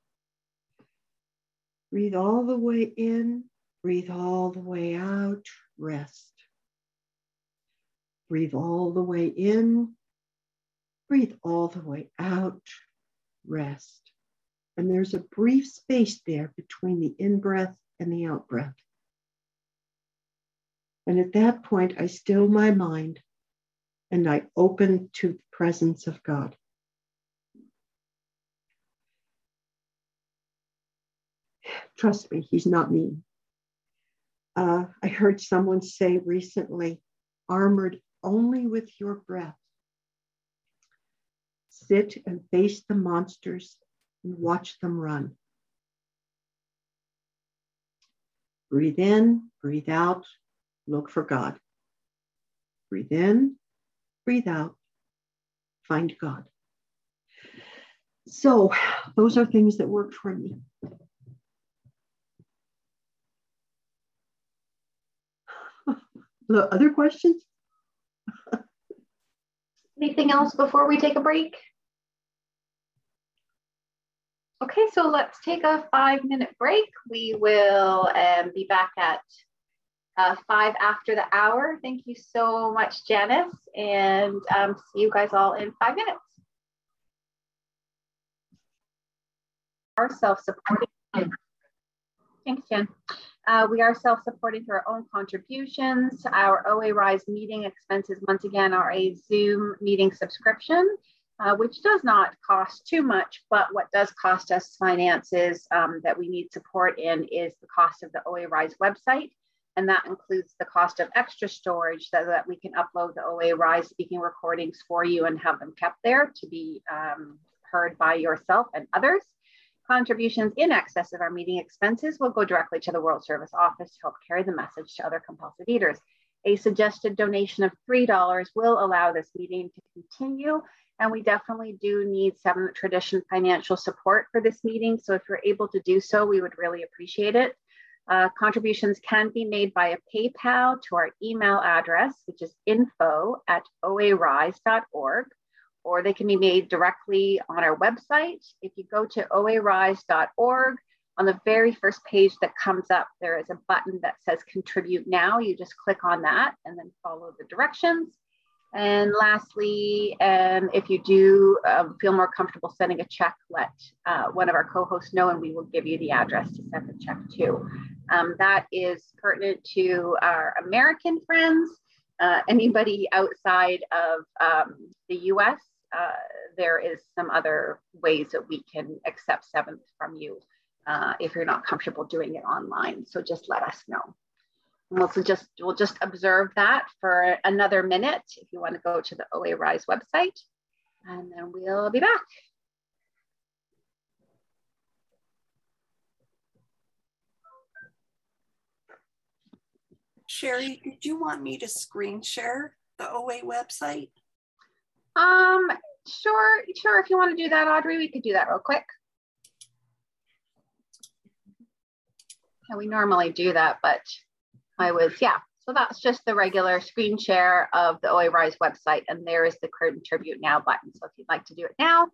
Breathe all the way in, breathe all the way out, rest. Breathe all the way in, breathe all the way out, rest. And there's a brief space there between the in breath and the out breath. And at that point, I still my mind and I open to the presence of God. Trust me, he's not mean. Uh, I heard someone say recently, armored only with your breath. Sit and face the monsters and watch them run. Breathe in, breathe out, look for God. Breathe in, breathe out, find God. So, those are things that work for me. <laughs> The other questions? <laughs> Anything else before we take a break? Okay, so let's take a five minute break. We will um, be back at uh, five after the hour. Thank you so much, Janice, and um, see you guys all in five minutes. Our self-supporting. Thanks, Jen. Uh, we are self-supporting through our own contributions. Our OA Rise meeting expenses, once again, are a Zoom meeting subscription, uh, which does not cost too much, but what does cost us finances um, that we need support in is the cost of the OA Rise website. And that includes the cost of extra storage so that we can upload the OA Rise speaking recordings for you and have them kept there to be um, heard by yourself and others. Contributions in excess of our meeting expenses will go directly to the World Service Office to help carry the message to other compulsive eaters. A suggested donation of $3 will allow this meeting to continue. And we definitely do need Seventh Tradition financial support for this meeting. So if you're able to do so, we would really appreciate it. Uh, contributions can be made via PayPal to our email address, which is info at oarise.org or they can be made directly on our website. If you go to oarise.org, on the very first page that comes up, there is a button that says contribute now. You just click on that and then follow the directions. And lastly, um, if you do um, feel more comfortable sending a check, let uh, one of our co-hosts know and we will give you the address to send the check to. Um, that is pertinent to our American friends. Uh, anybody outside of um, the US, uh, there is some other ways that we can accept seventh from you uh, if you're not comfortable doing it online. So just let us know. And we'll just we'll just observe that for another minute if you want to go to the OA Rise website, and then we'll be back. Sherry, did you want me to screen share the OA website? Um, sure, sure. If you want to do that, Audrey, we could do that real quick. And we normally do that, but I was, yeah. So that's just the regular screen share of the OA Rise website. And there is the contribute now button. So if you'd like to do it now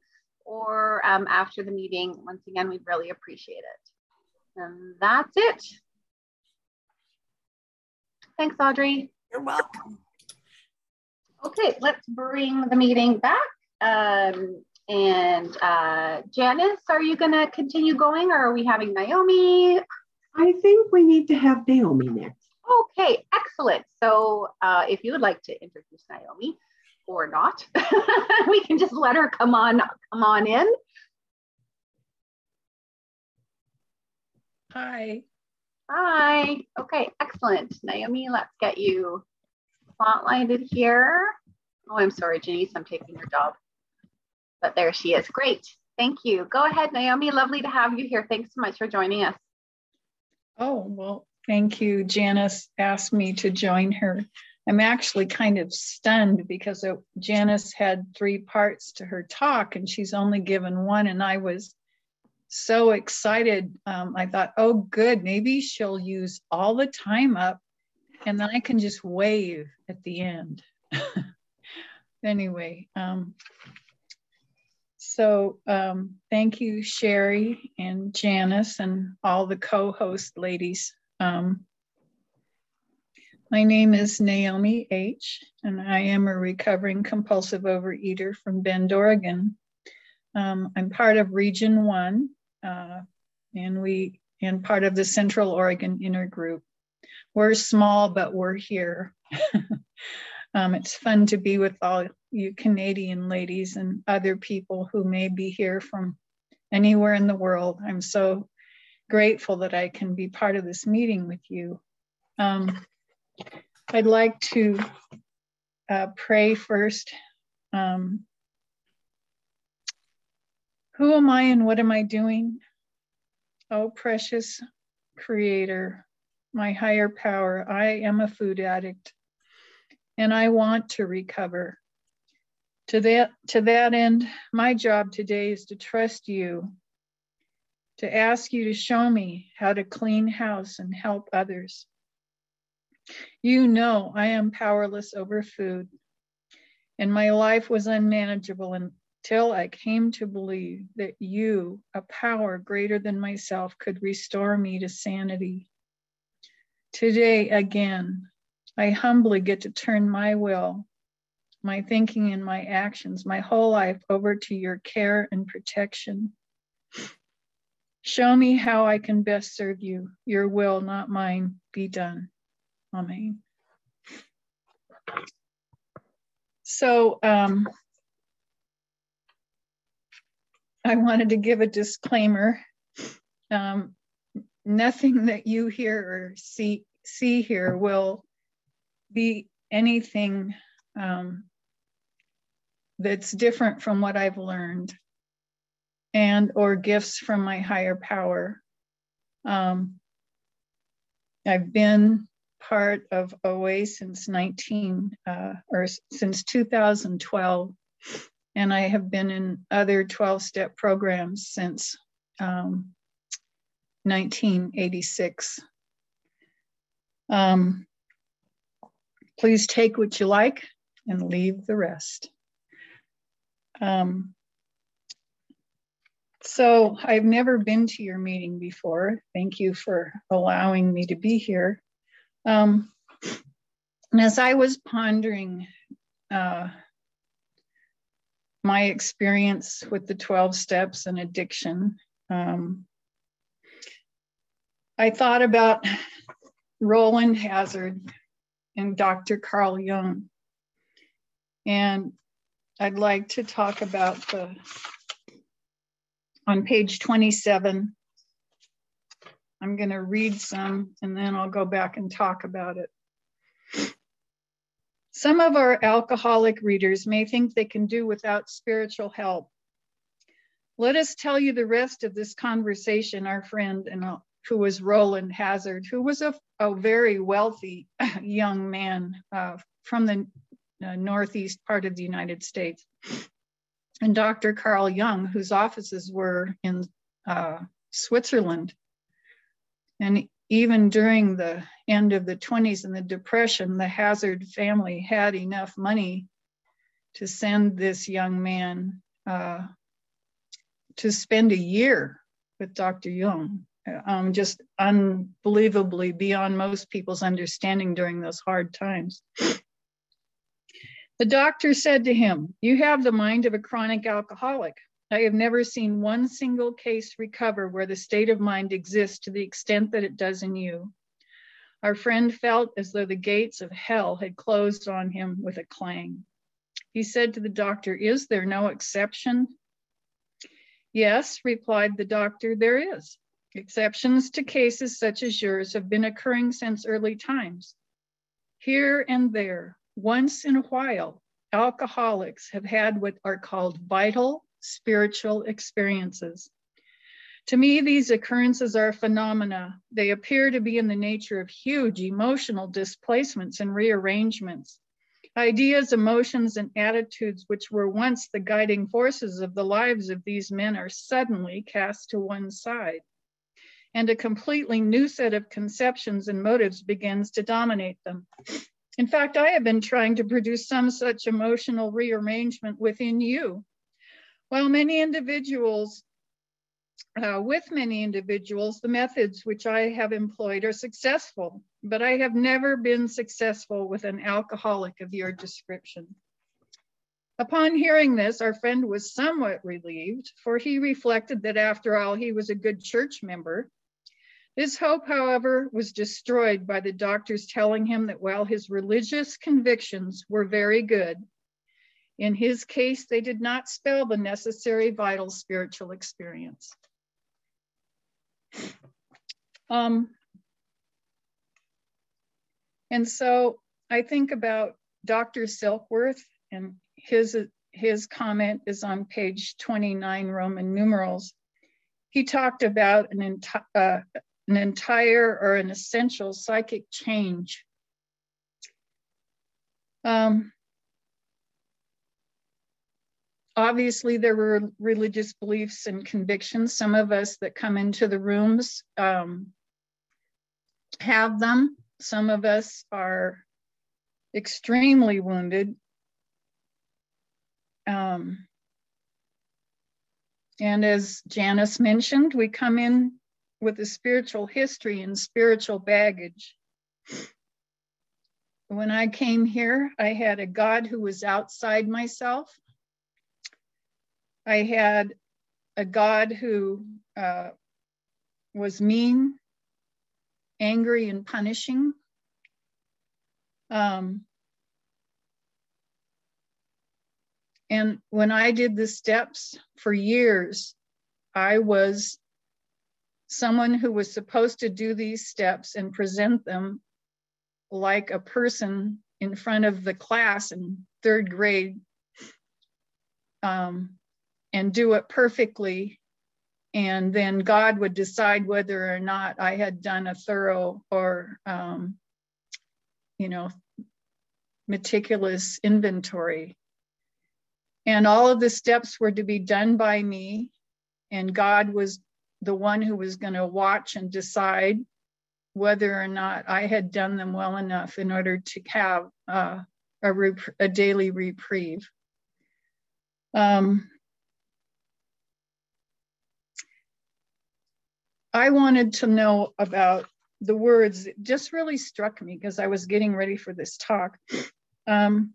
or um, after the meeting, once again, we'd really appreciate it. And that's it. Thanks, Audrey. You're welcome. Okay, let's bring the meeting back. Um, And uh, Janice, are you going to continue going or are we having Naomi? I think we need to have Naomi next. Okay, excellent. So uh, if you would like to introduce Naomi or not, <laughs> we can just let her come on, come on in. Hi. Hi. Okay, excellent. Naomi, let's get you spotlighted here. Oh, I'm sorry, Janice, I'm taking your job. But there she is. Great. Thank you. Go ahead, Naomi. Lovely to have you here. Thanks so much for joining us. Oh, well, thank you. Janice asked me to join her. I'm actually kind of stunned because it, Janice had three parts to her talk and she's only given one. And I was so excited. Um, I thought, oh, good, maybe she'll use all the time up and then I can just wave at the end. <laughs> anyway, um, so um, thank you, Sherry and Janice and all the co-host ladies. Um, my name is Naomi H, and I am a recovering compulsive overeater from Bend, Oregon. Um, I'm part of Region One, uh, and we and part of the Central Oregon Intergroup. We're small, but we're here. <laughs> um, it's fun to be with all you Canadian ladies and other people who may be here from anywhere in the world. I'm so grateful that I can be part of this meeting with you. Um, I'd like to uh, pray first. Um, who am I and what am I doing? Oh, precious Creator, my higher power, I am a food addict and I want to recover. To that, to that end, my job today is to trust you, to ask you to show me how to clean house and help others. You know I am powerless over food, and my life was unmanageable until I came to believe that you, a power greater than myself, could restore me to sanity. Today, again, I humbly get to turn my will, my thinking, and my actions, my whole life over to your care and protection. Show me how I can best serve you. Your will, not mine, be done. Amen. So um, I wanted to give a disclaimer. Um, nothing that you hear or see see here will be anything um, that's different from what I've learned and or gifts from my higher power. Um, I've been part of OA since 19 uh, or since 2012, and I have been in other 12 step programs since um, 1986. Um, Please take what you like and leave the rest. Um, so I've never been to your meeting before. Thank you for allowing me to be here. Um, and as I was pondering uh, my experience with the 12 steps and addiction, um, I thought about Roland Hazard, and Dr. Carl Jung. And I'd like to talk about the, on page 27, I'm going to read some and then I'll go back and talk about it. Some of our alcoholic readers may think they can do without spiritual help. Let us tell you the rest of this conversation, our friend and who was Roland Hazard, who was a, a very wealthy <laughs> young man uh, from the uh, northeast part of the United States. And Dr. Carl Jung, whose offices were in uh, Switzerland. And even during the end of the 20s and the Depression, the Hazard family had enough money to send this young man uh, to spend a year with Dr. Jung um, just unbelievably beyond most people's understanding during those hard times. The doctor said to him, You have the mind of a chronic alcoholic. I have never seen one single case recover where the state of mind exists to the extent that it does in you. Our friend felt as though the gates of hell had closed on him with a clang. He said to the doctor, Is there no exception? Yes, replied the doctor, there is. Exceptions to cases such as yours have been occurring since early times. Here and there, once in a while, alcoholics have had what are called vital spiritual experiences. To me, these occurrences are phenomena. They appear to be in the nature of huge emotional displacements and rearrangements. Ideas, emotions, and attitudes, which were once the guiding forces of the lives of these men, are suddenly cast to one side. And a completely new set of conceptions and motives begins to dominate them. In fact, I have been trying to produce some such emotional rearrangement within you. While many individuals, uh, with many individuals, the methods which I have employed are successful, but I have never been successful with an alcoholic of your description. Upon hearing this, our friend was somewhat relieved, for he reflected that after all, he was a good church member his hope, however, was destroyed by the doctors telling him that while his religious convictions were very good, in his case, they did not spell the necessary vital spiritual experience. Um, and so I think about Dr. Silkworth and his, his comment is on page 29, Roman numerals. He talked about an entire, uh, an entire or an essential psychic change. Um, obviously, there were religious beliefs and convictions. Some of us that come into the rooms um, have them. Some of us are extremely wounded. Um, and as Janice mentioned, we come in with a spiritual history and spiritual baggage. When I came here, I had a God who was outside myself. I had a God who uh, was mean, angry, and punishing. Um, and when I did the steps for years, I was someone who was supposed to do these steps and present them like a person in front of the class in third grade um, and do it perfectly. And then God would decide whether or not I had done a thorough or, um, you know, meticulous inventory. And all of the steps were to be done by me, and God was the one who was going to watch and decide whether or not I had done them well enough in order to have uh, a, a, daily reprieve. Um, I wanted to know about the words. It just really struck me because I was getting ready for this talk. Um,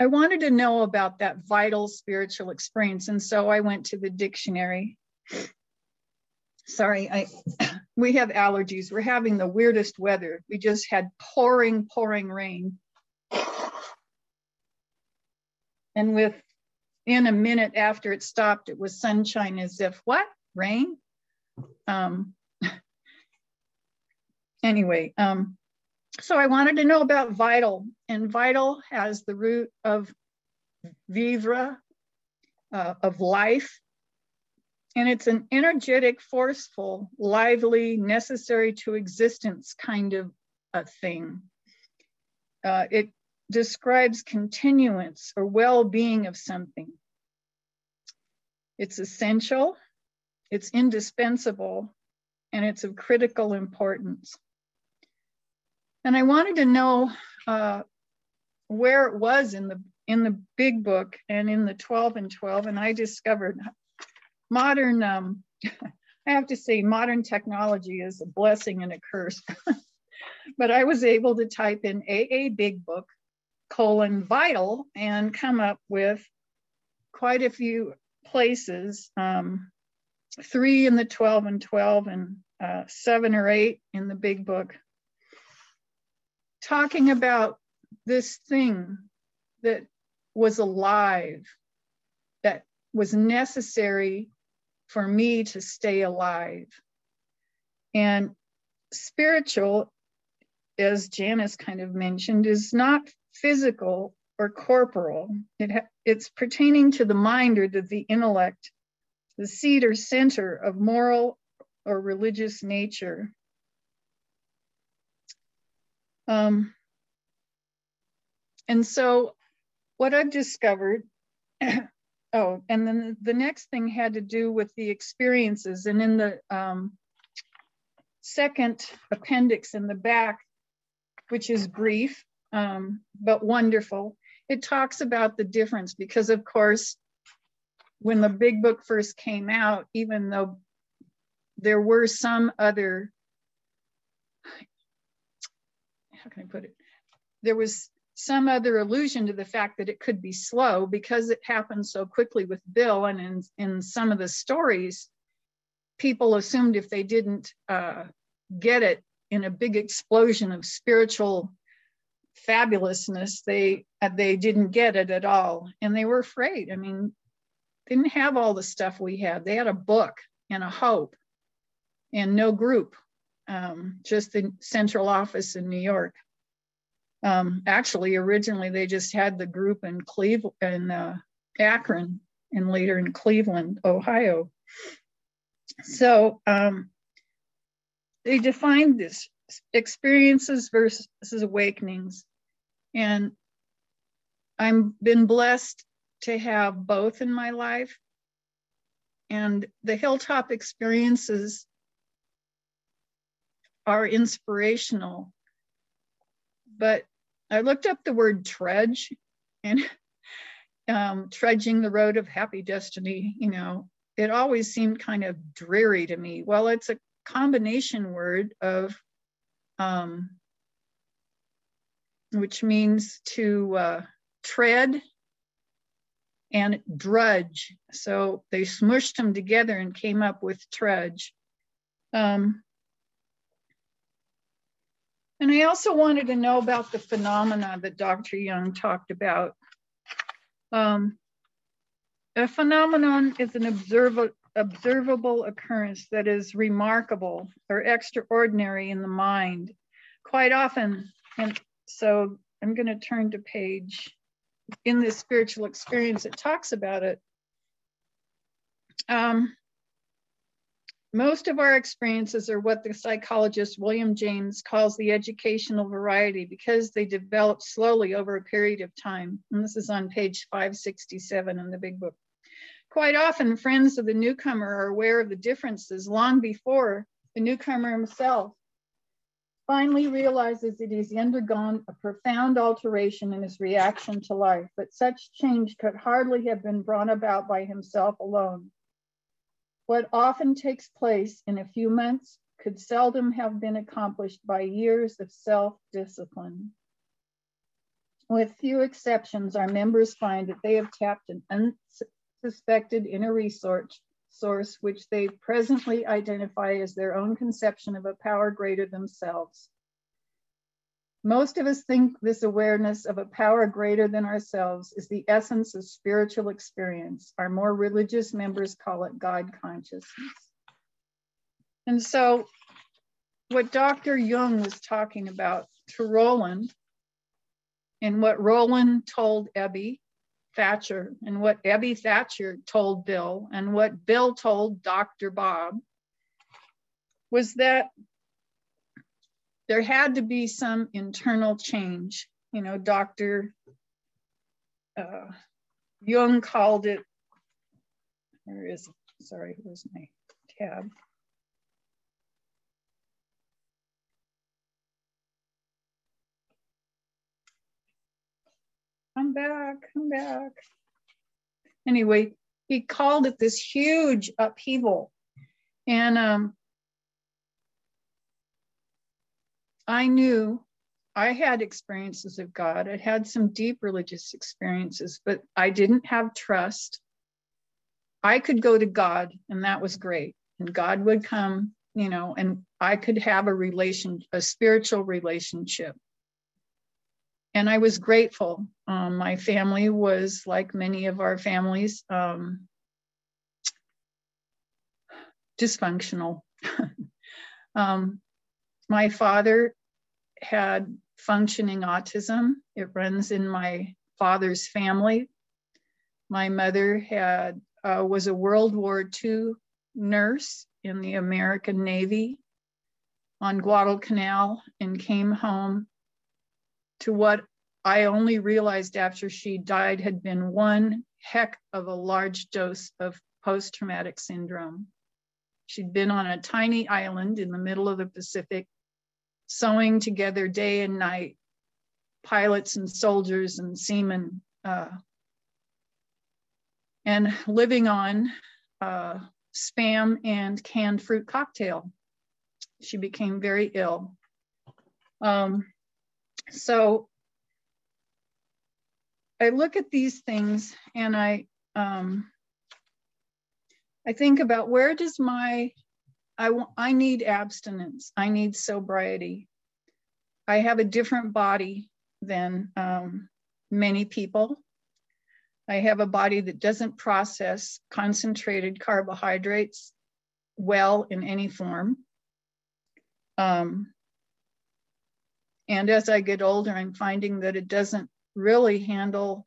I wanted to know about that vital spiritual experience. And so I went to the dictionary. Sorry, I <clears throat> we have allergies. We're having the weirdest weather. We just had pouring, pouring rain. And within a minute after it stopped, it was sunshine as if what? Rain? Um, <laughs> anyway, um, so I wanted to know about vital, and vital has the root of vivre, uh, of life, and it's an energetic, forceful, lively, necessary to existence kind of a thing. Uh, it describes continuance or well-being of something. It's essential, it's indispensable, and it's of critical importance. And I wanted to know uh, where it was in the in the big book and in the 12 and 12. And I discovered modern, um, <laughs> I have to say, modern technology is a blessing and a curse. <laughs> but I was able to type in AA Big Book colon vital and come up with quite a few places, um, three in the 12 and 12 and uh, seven or eight in the big book, talking about this thing that was alive, that was necessary for me to stay alive. And spiritual, as Janice kind of mentioned, is not physical or corporal. It it's pertaining to the mind or to the intellect, the seat or center of moral or religious nature. Um, and so what I've discovered, <clears throat> oh, and then the next thing had to do with the experiences. And in the um, second appendix in the back, which is brief, um, but wonderful, it talks about the difference because of course, when the big book first came out, even though there were some other, how can I put it? There was some other allusion to the fact that it could be slow because it happened so quickly with Bill and in, in some of the stories, people assumed if they didn't uh, get it in a big explosion of spiritual fabulousness, they they didn't get it at all, and they were afraid. I mean, didn't have all the stuff we had. They had a book and a hope, and no group, um, just the central office in New York. Um, actually, originally they just had the group in Cleveland, in uh, Akron, and later in Cleveland, Ohio. So um, they defined this experiences versus awakenings. And I've been blessed to have both in my life. And the hilltop experiences are inspirational. But I looked up the word trudge and <laughs> um, trudging the road of happy destiny, you know, it always seemed kind of dreary to me. Well, it's a combination word of um, which means to uh, tread and drudge. So they smushed them together and came up with trudge. Um, and I also wanted to know about the phenomena that Dr. Jung talked about. Um, a phenomenon is an observable, observable occurrence that is remarkable or extraordinary in the mind. Quite often, and so I'm going to turn to page in this spiritual experience, it talks about it. Um, most of our experiences are what the psychologist William James calls the educational variety because they develop slowly over a period of time. And this is on page 567 in the big book. Quite often, friends of the newcomer are aware of the differences long before the newcomer himself finally realizes that he's undergone a profound alteration in his reaction to life, but such change could hardly have been brought about by himself alone. What often takes place in a few months could seldom have been accomplished by years of self-discipline. With few exceptions, our members find that they have tapped an unsuspected inner resource source, which they presently identify as their own conception of a power greater than themselves. Most of us think this awareness of a power greater than ourselves is the essence of spiritual experience. Our more religious members call it God consciousness. And so, what Dr. Jung was talking about to Roland, and what Roland told Ebby Thatcher and what Ebby Thatcher told Bill and what Bill told Dr. Bob was that there had to be some internal change. You know, Dr. Uh, Jung called it, where is it? Sorry, where's my tab? Come back, come back. Anyway, he called it this huge upheaval. And um, I knew I had experiences of God. I had some deep religious experiences, but I didn't have trust. I could go to God, and that was great. And God would come, you know, and I could have a relation, a spiritual relationship. And I was grateful. Um, my family was like many of our families, um, dysfunctional. <laughs> um, my father had functioning autism. It runs in my father's family. My mother had uh, was a World War II nurse in the American Navy on Guadalcanal and came home to what I only realized after she died had been one heck of a large dose of post traumatic syndrome. She'd been on a tiny island in the middle of the Pacific, sewing together day and night pilots and soldiers and seamen, uh, and living on uh, spam and canned fruit cocktail. She became very ill. Um, so I look at these things and I um, I think about where does my, I, I need abstinence, I need sobriety. I have a different body than um, many people. I have a body that doesn't process concentrated carbohydrates well in any form. Um, and as I get older, I'm finding that it doesn't really handle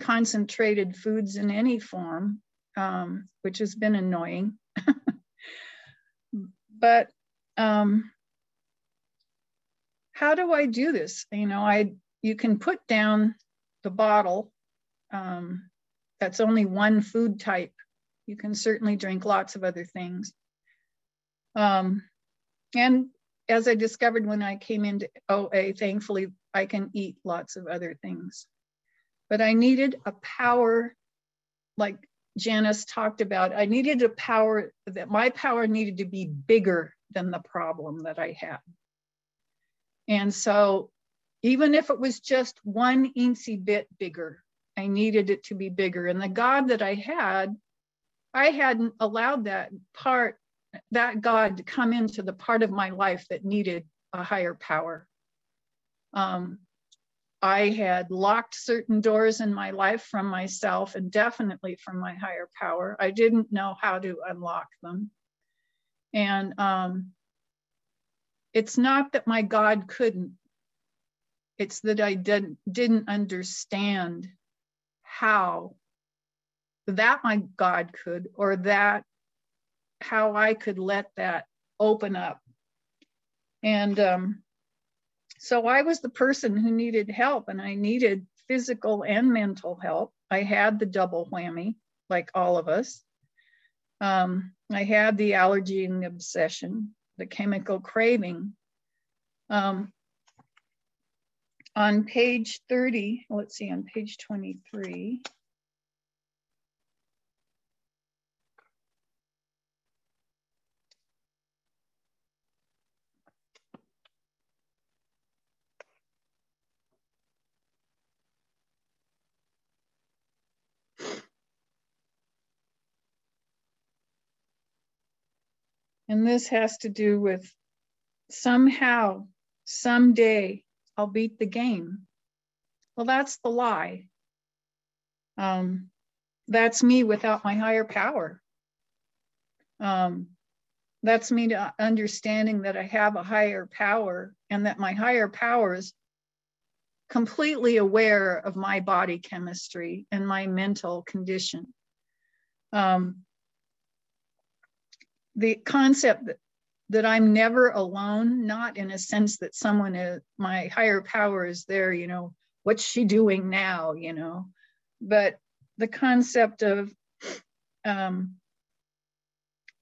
concentrated foods in any form um, which has been annoying. <laughs> but um, how do I do this? You know, I you can put down the bottle. Um, that's only one food type. You can certainly drink lots of other things. Um, and as I discovered when I came into OA, thankfully, I can eat lots of other things. But I needed a power like Janice talked about, I needed a power that my power needed to be bigger than the problem that I had. And so even if it was just one incy bit bigger, I needed it to be bigger. And the God that I had, I hadn't allowed that part, that God to come into the part of my life that needed a higher power. Um, I had locked certain doors in my life from myself and definitely from my higher power. I didn't know how to unlock them. And um, it's not that my God couldn't, it's that I didn't, didn't understand how that my God could, or that how I could let that open up. And um, so I was the person who needed help and I needed physical and mental help. I had the double whammy, like all of us. Um, I had the allergy and the obsession, the chemical craving. Um, on page 30, let's see, on page 23, And this has to do with somehow, someday, I'll beat the game. Well, that's the lie. Um, that's me without my higher power. Um, that's me understanding that I have a higher power and that my higher power is completely aware of my body chemistry and my mental condition. Um, the concept that, that I'm never alone, not in a sense that someone is, my higher power is there, you know, what's she doing now, you know, but the concept of um,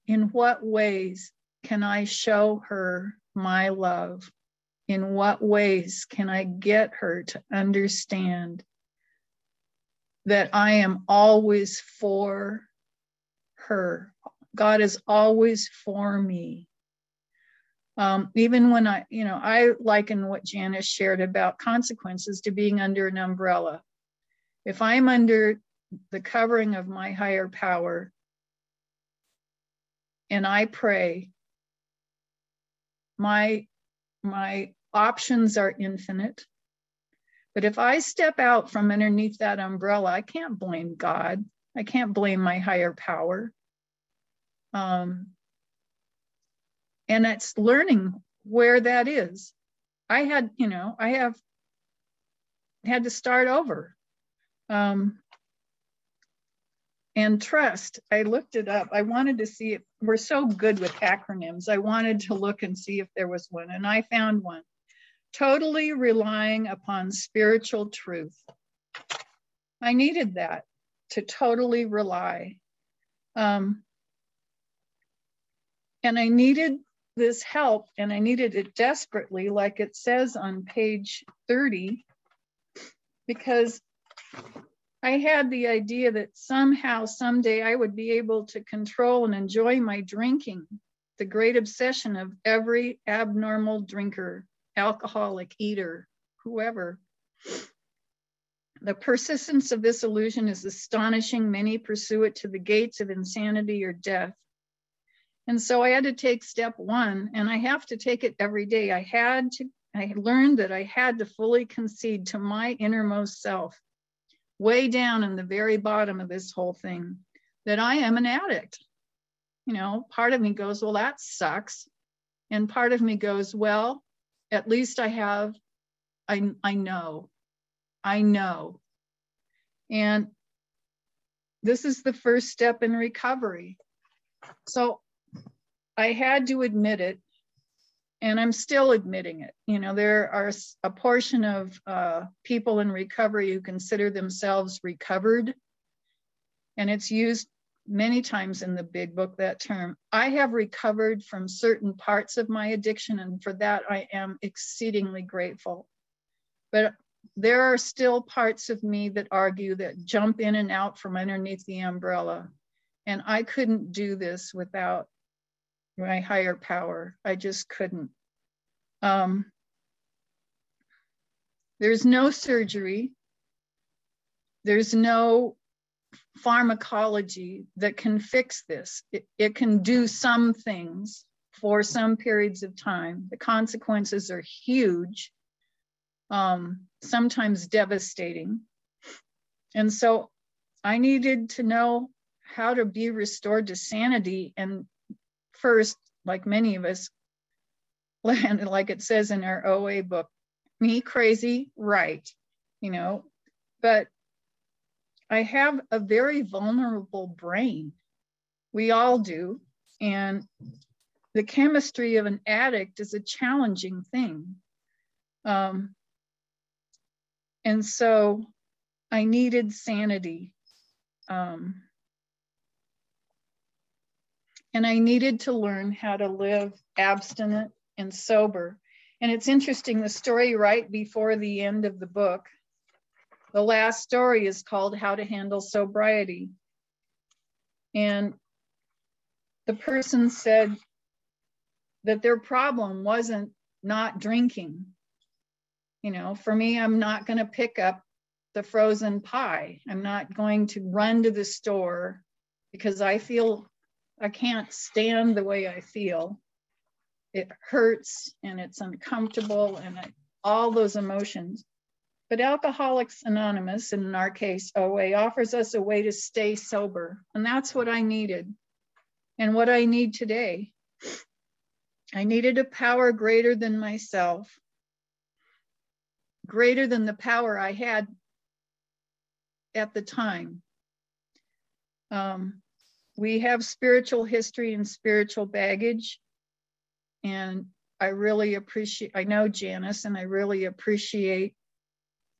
in what ways can I show her my love? In what ways can I get her to understand that I am always for her God is always for me. Um, even when I, you know, I liken what Janice shared about consequences to being under an umbrella. If I'm under the covering of my higher power and I pray, my my options are infinite. But if I step out from underneath that umbrella, I can't blame God. I can't blame my higher power. Um, and it's learning where that is. I had, you know, I have had to start over. Um, and trust, I looked it up. I wanted to see if we're so good with acronyms. I wanted to look and see if there was one, and I found one. Totally relying upon spiritual truth. I needed that to totally rely. Um, and I needed this help, and I needed it desperately, like it says on page 30, because I had the idea that somehow, someday, I would be able to control and enjoy my drinking, the great obsession of every abnormal drinker, alcoholic, eater, whoever. The persistence of this illusion is astonishing. Many pursue it to the gates of insanity or death. And so I had to take step one, and I have to take it every day. I had to, I learned that I had to fully concede to my innermost self way down in the very bottom of this whole thing that I am an addict. You know, part of me goes, well, that sucks. And part of me goes, well, at least I have, I, I know, I know. And this is the first step in recovery. So I had to admit it and I'm still admitting it. You know, there are a portion of uh, people in recovery who consider themselves recovered, and it's used many times in the big book, that term. I have recovered from certain parts of my addiction, and for that I am exceedingly grateful. But there are still parts of me that argue that jump in and out from underneath the umbrella. And I couldn't do this without my higher power. I just couldn't. Um, there's no surgery. There's no pharmacology that can fix this. It, it can do some things for some periods of time. The consequences are huge, um, sometimes devastating. And so I needed to know how to be restored to sanity and first, like many of us, <laughs> land like it says in our OA book, me crazy, right, you know, but I have a very vulnerable brain. We all do. And the chemistry of an addict is a challenging thing. Um, and so I needed sanity. Um, and I needed to learn how to live abstinent and sober. And it's interesting, the story right before the end of the book, the last story is called How to Handle Sobriety. And the person said that their problem wasn't not drinking. You know, for me, I'm not going to pick up the frozen pie. I'm not going to run to the store because I feel I can't stand the way I feel. It hurts and it's uncomfortable and I, all those emotions. But Alcoholics Anonymous, and in our case, OA, offers us a way to stay sober. And that's what I needed and what I need today. I needed a power greater than myself, greater than the power I had at the time. Um, we have spiritual history and spiritual baggage. And I really appreciate, I know Janice, and I really appreciate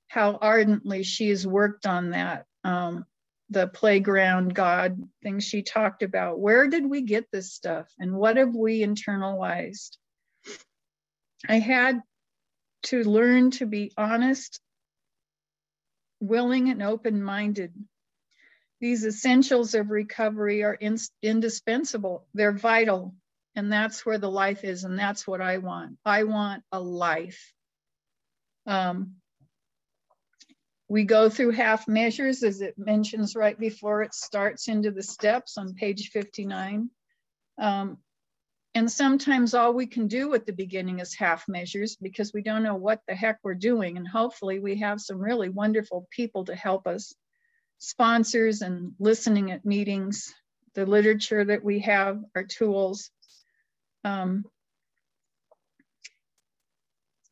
how ardently she has worked on that. Um, the playground God thing she talked about. Where did we get this stuff and what have we internalized? I had to learn to be honest, willing, and open minded these essentials of recovery are in, indispensable. They're vital. And that's where the life is. And that's what I want. I want a life. Um, we go through half measures as it mentions right before it starts into the steps on page 59. Um, and sometimes all we can do at the beginning is half measures because we don't know what the heck we're doing. And hopefully we have some really wonderful people to help us, sponsors and listening at meetings, the literature that we have, our tools. Um,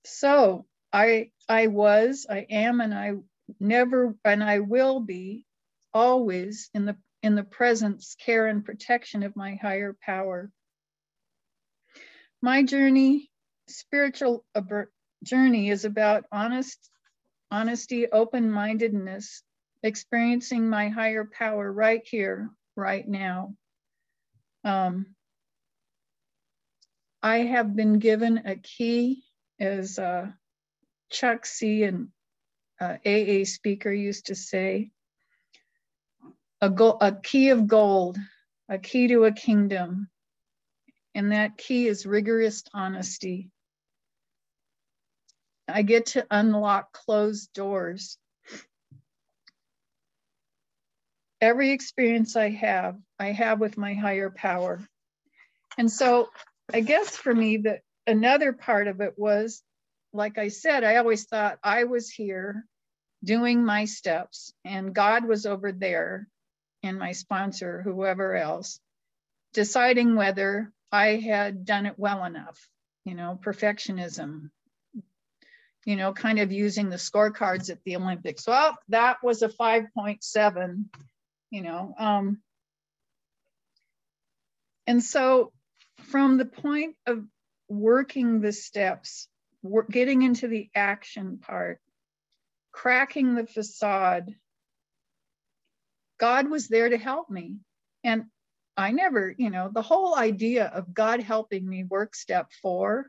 so I, I was, I am, and I never, and I will be always in the, in the presence, care, and protection of my higher power my journey, spiritual journey is about honest, honesty, open-mindedness, experiencing my higher power right here, right now. Um, I have been given a key, as uh, Chuck C. and uh, AA speaker used to say, a, a key of gold, a key to a kingdom, and that key is rigorous honesty. I get to unlock closed doors. Every experience I have, I have with my higher power. And so I guess for me, that another part of it was, like I said, I always thought I was here doing my steps and God was over there and my sponsor, whoever else, deciding whether I had done it well enough, you know, perfectionism, you know, kind of using the scorecards at the Olympics. Well, that was a 5.7, you know. Um, and so from the point of working the steps, getting into the action part, cracking the facade, God was there to help me. And I never, you know, the whole idea of God helping me work step four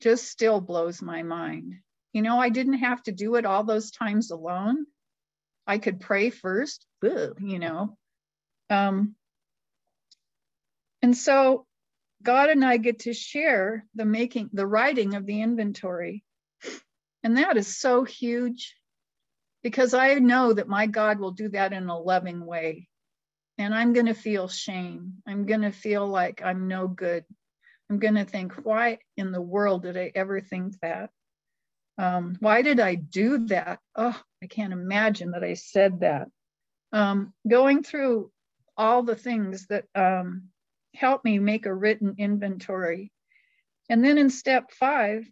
just still blows my mind. You know, I didn't have to do it all those times alone. I could pray first, you know. Um, and so God and I get to share the making, the writing of the inventory. And that is so huge because I know that my God will do that in a loving way and I'm going to feel shame. I'm going to feel like I'm no good. I'm going to think, why in the world did I ever think that? Um, why did I do that? Oh, I can't imagine that I said that. Um, going through all the things that um, help me make a written inventory. And then in step five,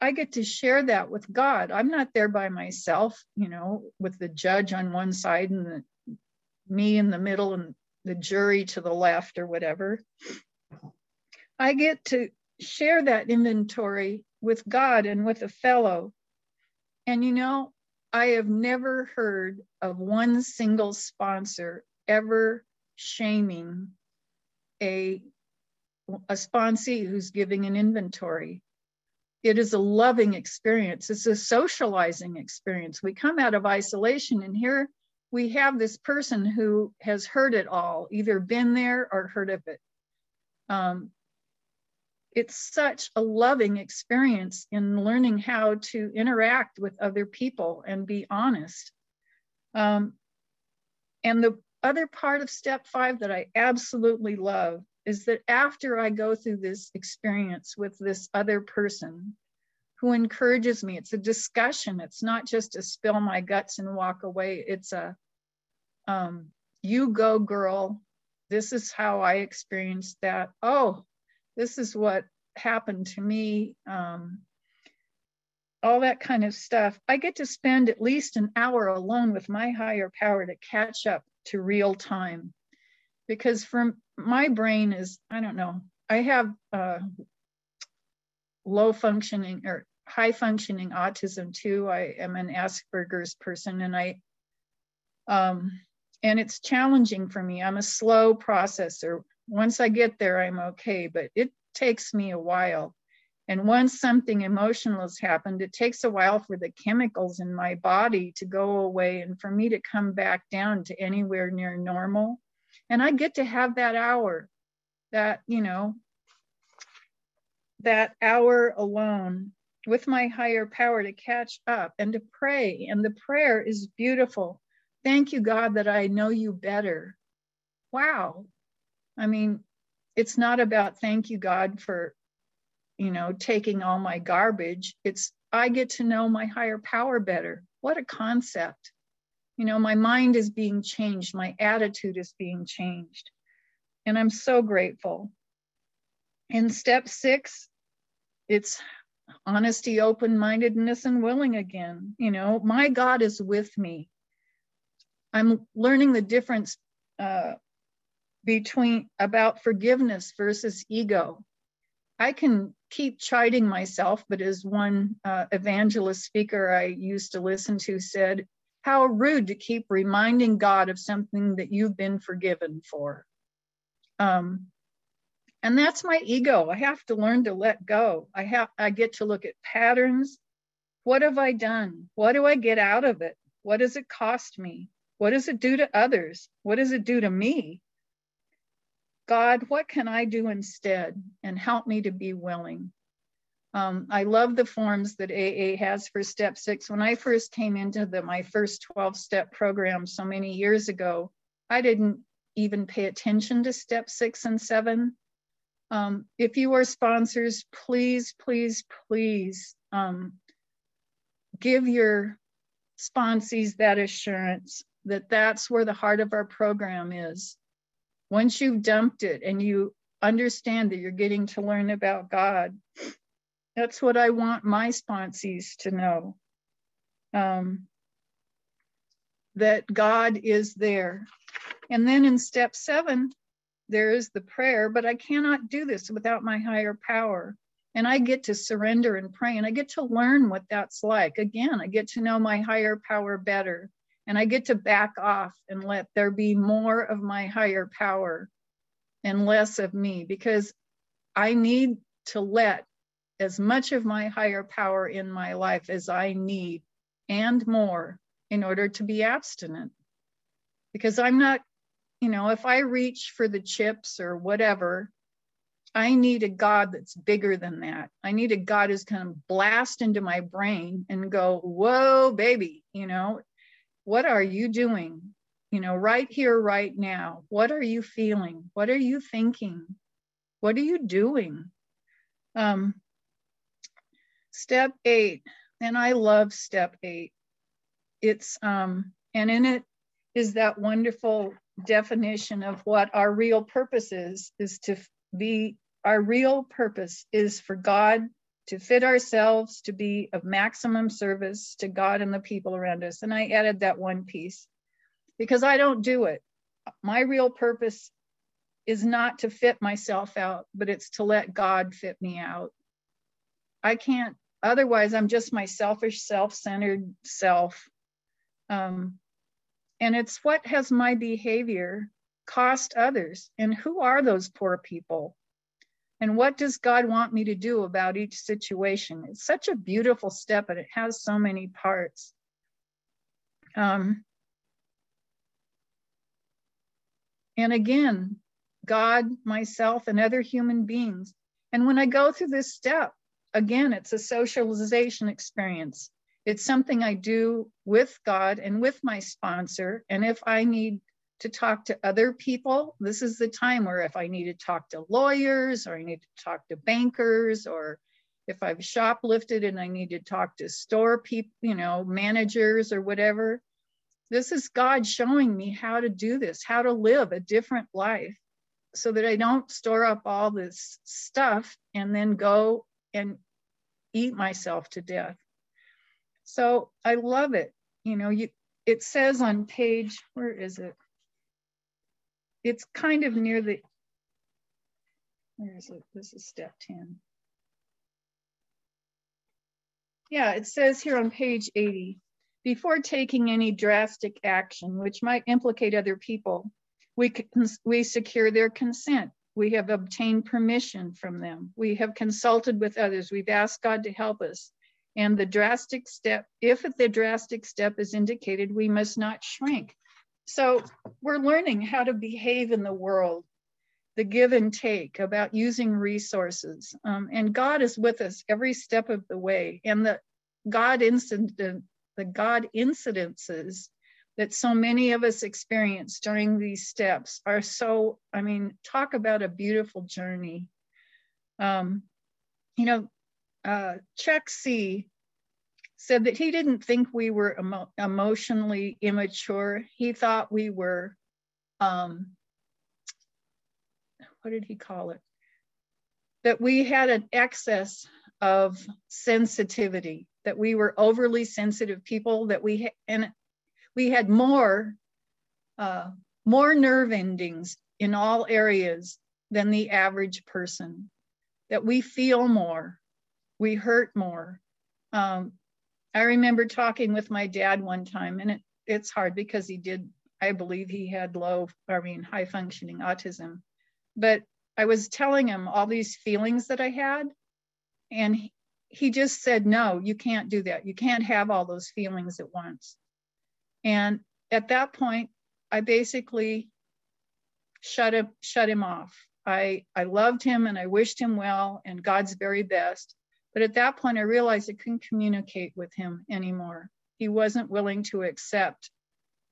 I get to share that with God. I'm not there by myself, you know, with the judge on one side and the me in the middle and the jury to the left or whatever. I get to share that inventory with God and with a fellow. And you know, I have never heard of one single sponsor ever shaming a, a sponsee who's giving an inventory. It is a loving experience. It's a socializing experience. We come out of isolation and here we have this person who has heard it all, either been there or heard of it. Um, it's such a loving experience in learning how to interact with other people and be honest. Um, and the other part of step five that I absolutely love is that after I go through this experience with this other person, who encourages me. It's a discussion. It's not just to spill my guts and walk away. It's a, um, you go girl. This is how I experienced that. Oh, this is what happened to me. Um, all that kind of stuff. I get to spend at least an hour alone with my higher power to catch up to real time. Because from my brain is, I don't know, I have uh, low functioning or high functioning autism too. I am an Asperger's person and I, um, and it's challenging for me. I'm a slow processor. Once I get there, I'm okay, but it takes me a while. And once something emotional has happened, it takes a while for the chemicals in my body to go away and for me to come back down to anywhere near normal. And I get to have that hour that, you know, that hour alone with my higher power to catch up and to pray. And the prayer is beautiful. Thank you, God, that I know you better. Wow. I mean, it's not about thank you, God, for, you know, taking all my garbage. It's I get to know my higher power better. What a concept. You know, my mind is being changed, my attitude is being changed. And I'm so grateful. In step six, it's honesty, open mindedness, and willing again. You know, my God is with me. I'm learning the difference uh, between about forgiveness versus ego. I can keep chiding myself, but as one uh, evangelist speaker I used to listen to said, how rude to keep reminding God of something that you've been forgiven for. Um, and that's my ego. I have to learn to let go. I have I get to look at patterns. What have I done? What do I get out of it? What does it cost me? What does it do to others? What does it do to me? God, what can I do instead? And help me to be willing. Um, I love the forms that AA has for step six. When I first came into the, my first 12 step program so many years ago, I didn't even pay attention to step six and seven. Um, if you are sponsors, please, please, please um, give your sponsees that assurance that that's where the heart of our program is. Once you've dumped it and you understand that you're getting to learn about God, that's what I want my sponsees to know. Um, that God is there. And then in step seven, there is the prayer, but I cannot do this without my higher power. And I get to surrender and pray, and I get to learn what that's like. Again, I get to know my higher power better, and I get to back off and let there be more of my higher power and less of me because I need to let as much of my higher power in my life as I need and more in order to be abstinent. Because I'm not you know, if I reach for the chips or whatever, I need a God that's bigger than that. I need a God who's going to blast into my brain and go, whoa, baby, you know, what are you doing? You know, right here, right now. What are you feeling? What are you thinking? What are you doing? Um, step eight, and I love step eight. It's, um, and in it is that wonderful definition of what our real purpose is, is to be, our real purpose is for God to fit ourselves to be of maximum service to God and the people around us. And I added that one piece because I don't do it. My real purpose is not to fit myself out, but it's to let God fit me out. I can't, otherwise, I'm just my selfish, self centered self. Um, and it's what has my behavior cost others? And who are those poor people? And what does God want me to do about each situation? It's such a beautiful step, and it has so many parts. Um, and again, God, myself, and other human beings. And when I go through this step, again, it's a socialization experience. It's something I do with God and with my sponsor. And if I need to talk to other people, this is the time where if I need to talk to lawyers or I need to talk to bankers or if I've shoplifted and I need to talk to store people, you know, managers or whatever, this is God showing me how to do this, how to live a different life so that I don't store up all this stuff and then go and eat myself to death. So I love it. You know, you it says on page, where is it? It's kind of near the, where is it? This is step 10. Yeah, it says here on page 80, before taking any drastic action, which might implicate other people, we, we secure their consent. We have obtained permission from them. We have consulted with others. We've asked God to help us. And the drastic step, if the drastic step is indicated, we must not shrink. So we're learning how to behave in the world. the give and take, about using resources. Um, and God is with us every step of the way. And the God incident, the God incidences that so many of us experience during these steps are so, I mean, talk about a beautiful journey. Um, you know, uh, Chuck C said that he didn't think we were emo emotionally immature. He thought we were, um, what did he call it? That we had an excess of sensitivity, that we were overly sensitive people, that we, and we had more, uh, more nerve endings in all areas than the average person, that we feel more, we hurt more. Um, I remember talking with my dad one time, and it, it's hard because he did, I believe he had low, I mean, high functioning autism. But I was telling him all these feelings that I had, and he, he just said, No, you can't do that. You can't have all those feelings at once. And at that point, I basically shut him, shut him off. I, I loved him and I wished him well and God's very best. But at that point, I realized I couldn't communicate with him anymore. He wasn't willing to accept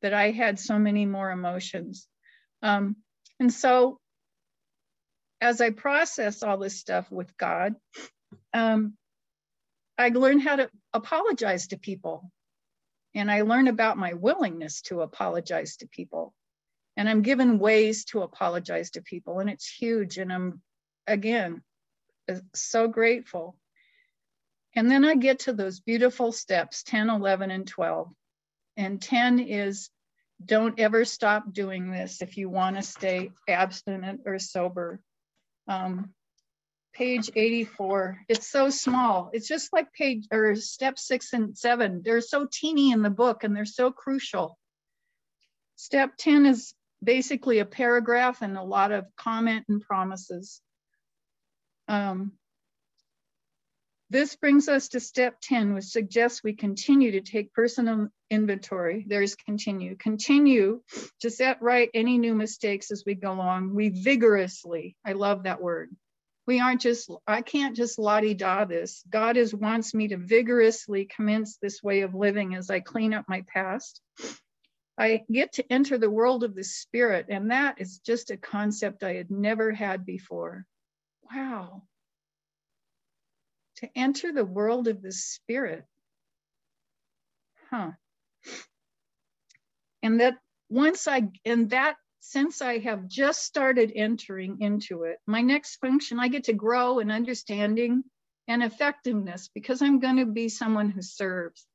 that I had so many more emotions. Um, and so, as I process all this stuff with God, um, I learned how to apologize to people. And I learned about my willingness to apologize to people. And I'm given ways to apologize to people, and it's huge. And I'm, again, so grateful and then I get to those beautiful steps 10, 11, and 12. And 10 is don't ever stop doing this if you want to stay abstinent or sober. Um, page 84, it's so small. It's just like page or step six and seven. They're so teeny in the book and they're so crucial. Step 10 is basically a paragraph and a lot of comment and promises. Um, this brings us to step 10, which suggests we continue to take personal inventory. There's continue. Continue to set right any new mistakes as we go along. We vigorously, I love that word. We aren't just, I can't just la-di-da this. God is wants me to vigorously commence this way of living as I clean up my past. I get to enter the world of the spirit, and that is just a concept I had never had before. Wow, to enter the world of the spirit. Huh. And that once I, and that since I have just started entering into it, my next function, I get to grow in understanding and effectiveness because I'm going to be someone who serves.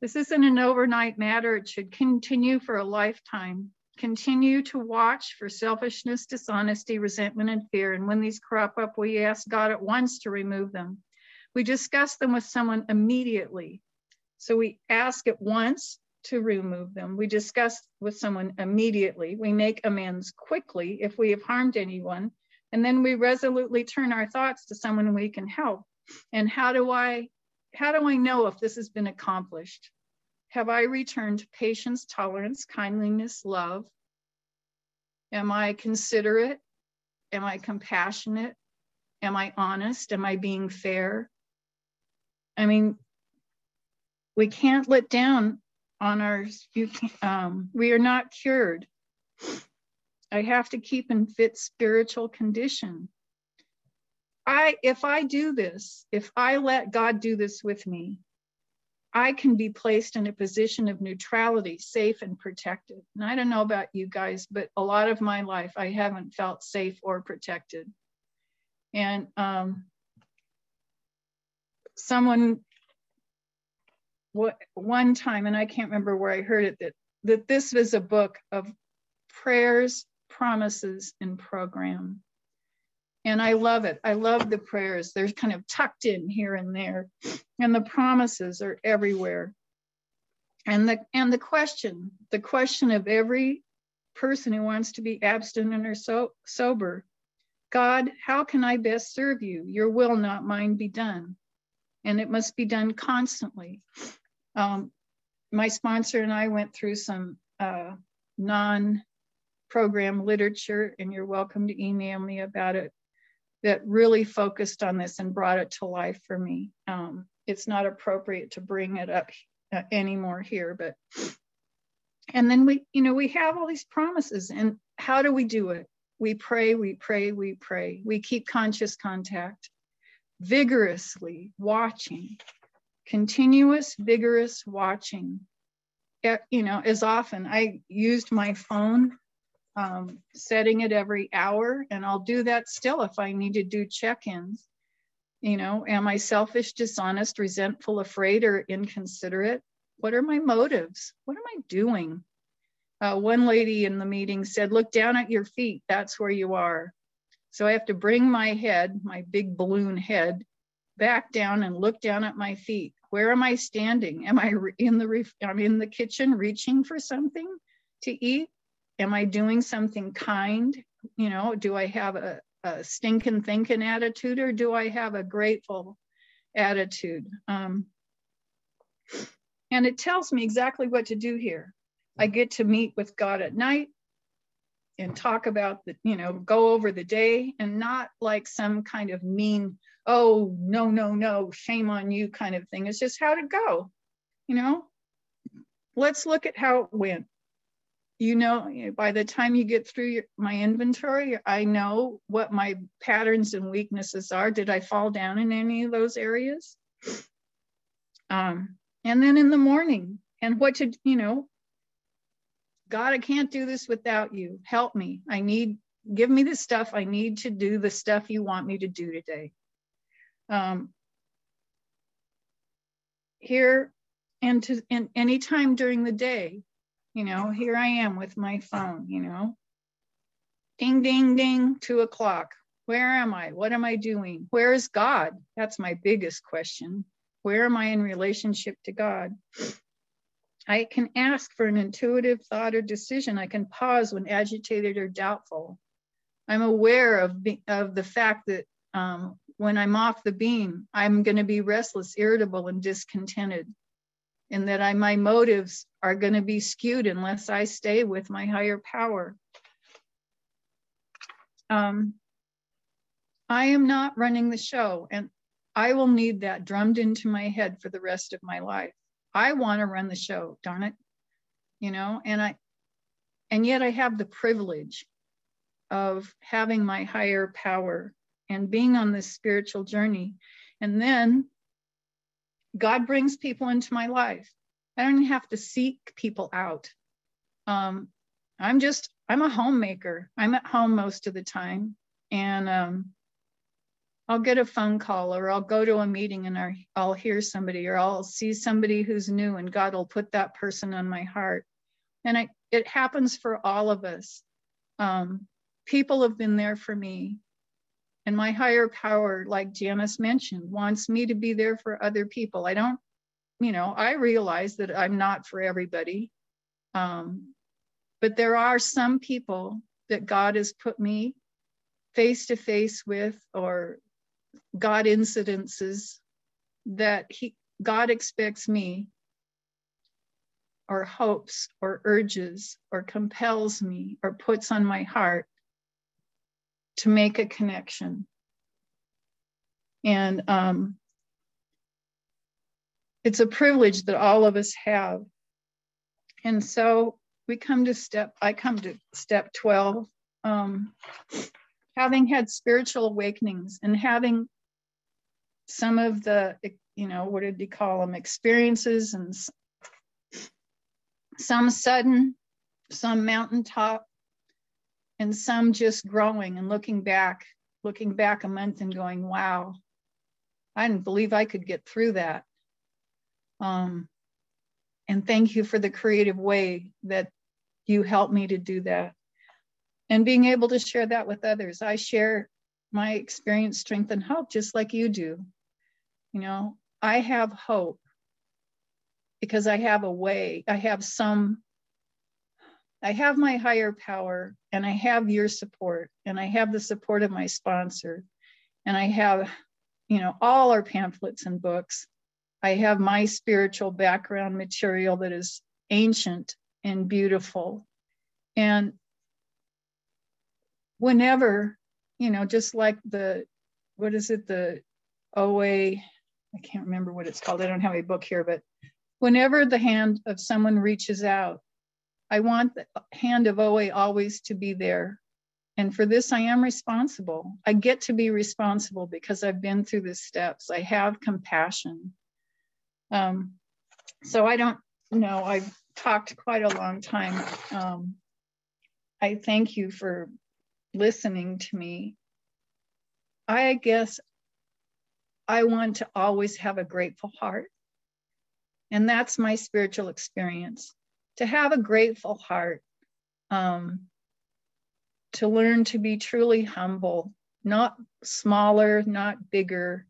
This isn't an overnight matter. It should continue for a lifetime. Continue to watch for selfishness, dishonesty, resentment, and fear. And when these crop up, we ask God at once to remove them. We discuss them with someone immediately. So we ask at once to remove them. We discuss with someone immediately. We make amends quickly if we have harmed anyone. And then we resolutely turn our thoughts to someone we can help. And how do I how do I know if this has been accomplished? Have I returned patience, tolerance, kindliness, love? Am I considerate? Am I compassionate? Am I honest? Am I being fair? I mean, we can't let down on our, you um, we are not cured. I have to keep in fit spiritual condition. I, if I do this, if I let God do this with me, I can be placed in a position of neutrality, safe and protected. And I don't know about you guys, but a lot of my life, I haven't felt safe or protected. And um, someone what one time, and I can't remember where I heard it, that, that this was a book of prayers, promises, and program. And I love it. I love the prayers. They're kind of tucked in here and there. And the promises are everywhere. And the and the question, the question of every person who wants to be abstinent or so, sober, God, how can I best serve you? Your will, not mine, be done and it must be done constantly. Um, my sponsor and I went through some uh, non program literature, and you're welcome to email me about it, that really focused on this and brought it to life for me. Um, it's not appropriate to bring it up uh, anymore here, but and then we, you know, we have all these promises, and how do we do it? We pray, we pray, we pray. We keep conscious contact, vigorously watching, continuous, vigorous watching. You know, as often I used my phone, um, setting it every hour, and I'll do that still if I need to do check ins. You know, am I selfish, dishonest, resentful, afraid, or inconsiderate? What are my motives? What am I doing? Uh, one lady in the meeting said, Look down at your feet. That's where you are. So I have to bring my head, my big balloon head, back down and look down at my feet. Where am I standing? Am I in the I'm in the kitchen reaching for something to eat? Am I doing something kind? You know, do I have a, a stinking thinking attitude or do I have a grateful attitude? Um, and it tells me exactly what to do here. I get to meet with God at night and talk about the, you know, go over the day and not like some kind of mean, oh, no, no, no, shame on you kind of thing. It's just how to go, you know? Let's look at how it went you know, by the time you get through your, my inventory, I know what my patterns and weaknesses are. Did I fall down in any of those areas? Um, and then in the morning, and what to, you know, God, I can't do this without you. Help me. I need, give me the stuff I need to do the stuff you want me to do today. Um, here and to and any time during the day, you know, here I am with my phone, you know, ding, ding, ding, two o'clock. Where am I? What am I doing? Where is God? That's my biggest question. Where am I in relationship to God? I can ask for an intuitive thought or decision. I can pause when agitated or doubtful. I'm aware of, of the fact that um, when I'm off the beam, I'm going to be restless, irritable, and discontented and that I, my motives are going to be skewed unless I stay with my higher power. Um, I am not running the show, and I will need that drummed into my head for the rest of my life. I want to run the show, darn it, you know, and I, and yet I have the privilege of having my higher power and being on this spiritual journey. And then God brings people into my life. I don't have to seek people out. Um, I'm just, I'm a homemaker. I'm at home most of the time. And um, I'll get a phone call or I'll go to a meeting and I'll hear somebody or I'll see somebody who's new and God will put that person on my heart. And it happens for all of us. Um, people have been there for me and my higher power, like Janice mentioned, wants me to be there for other people. I don't, you know, I realize that I'm not for everybody. Um, but there are some people that God has put me face to face with or God incidences that he God expects me or hopes or urges or compels me or puts on my heart to make a connection. And um, it's a privilege that all of us have. And so we come to step, I come to step 12, um, having had spiritual awakenings and having some of the, you know, what did he call them, experiences and some sudden, some mountaintop, and some just growing and looking back, looking back a month and going, wow, I didn't believe I could get through that. Um, and thank you for the creative way that you helped me to do that. And being able to share that with others. I share my experience, strength, and hope just like you do. You know, I have hope because I have a way, I have some I have my higher power and I have your support and I have the support of my sponsor and I have, you know, all our pamphlets and books. I have my spiritual background material that is ancient and beautiful. And whenever, you know, just like the, what is it, the OA, I can't remember what it's called. I don't have a book here, but whenever the hand of someone reaches out, I want the hand of OA always to be there. And for this, I am responsible. I get to be responsible because I've been through the steps. I have compassion. Um, so I don't know. I've talked quite a long time. Um, I thank you for listening to me. I guess I want to always have a grateful heart. And that's my spiritual experience to have a grateful heart, um, to learn to be truly humble, not smaller, not bigger.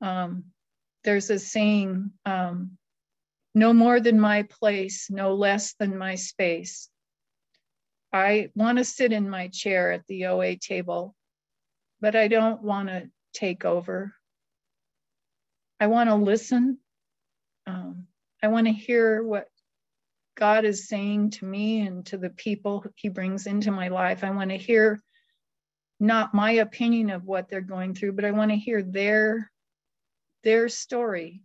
Um, there's a saying, um, no more than my place, no less than my space. I want to sit in my chair at the OA table, but I don't want to take over. I want to listen. Um, I want to hear what God is saying to me and to the people He brings into my life. I want to hear not my opinion of what they're going through, but I want to hear their their story.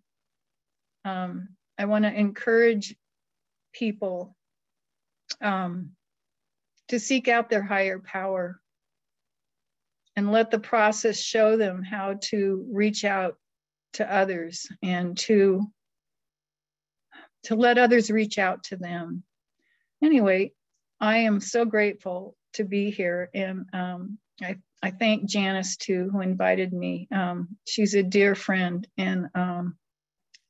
Um, I want to encourage people um, to seek out their higher power and let the process show them how to reach out to others and to to let others reach out to them. Anyway i am so grateful to be here and um, I, I thank janice too who invited me. Um, she's a dear friend and um,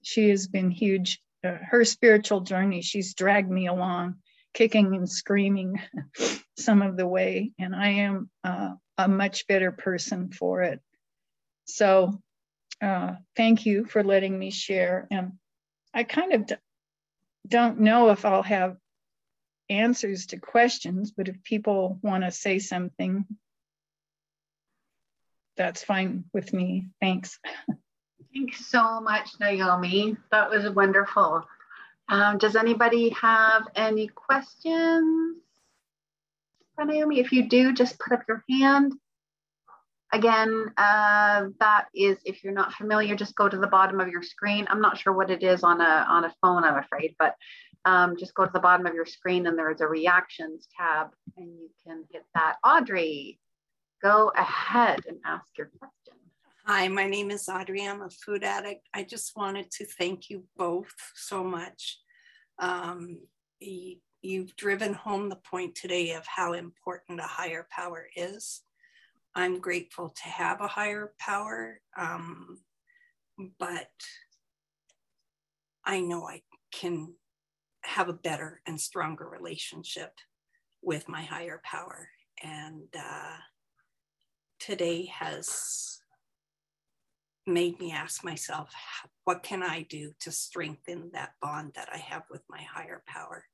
she has been huge uh, her spiritual journey she's dragged me along kicking and screaming <laughs> some of the way and i am uh, a much better person for it so uh, thank you for letting me share. And I kind of don't know if I'll have answers to questions, but if people want to say something, that's fine with me. Thanks. <laughs> Thanks so much, Naomi. That was wonderful. Um, does anybody have any questions for Naomi? If you do, just put up your hand. Again, uh, that is, if you're not familiar, just go to the bottom of your screen. I'm not sure what it is on a, on a phone, I'm afraid, but um, just go to the bottom of your screen and there's a reactions tab and you can hit that. Audrey, go ahead and ask your question. Hi, my name is Audrey. I'm a food addict. I just wanted to thank you both so much. Um, you've driven home the point today of how important a higher power is. I'm grateful to have a higher power, um, but I know I can have a better and stronger relationship with my higher power. And uh, today has made me ask myself, what can I do to strengthen that bond that I have with my higher power?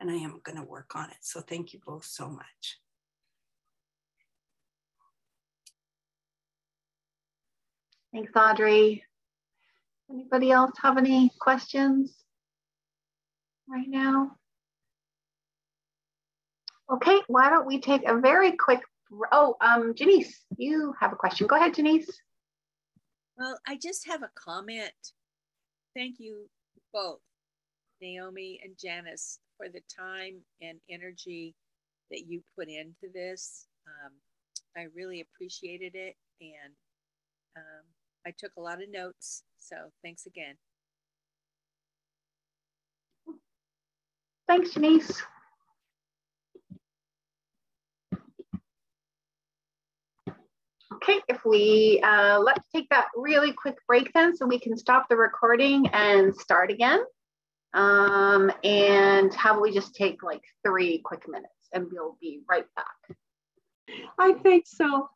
And I am going to work on it. So thank you both so much. Thanks, Audrey. Anybody else have any questions right now? Okay, why don't we take a very quick, oh, um, Janice, you have a question. Go ahead, Janice. Well, I just have a comment. Thank you both, Naomi and Janice, for the time and energy that you put into this. Um, I really appreciated it. And um, I took a lot of notes. So thanks again. Thanks, Janice. Okay, if we, uh, let's take that really quick break then so we can stop the recording and start again. Um, and how about we just take like three quick minutes and we'll be right back. I think so.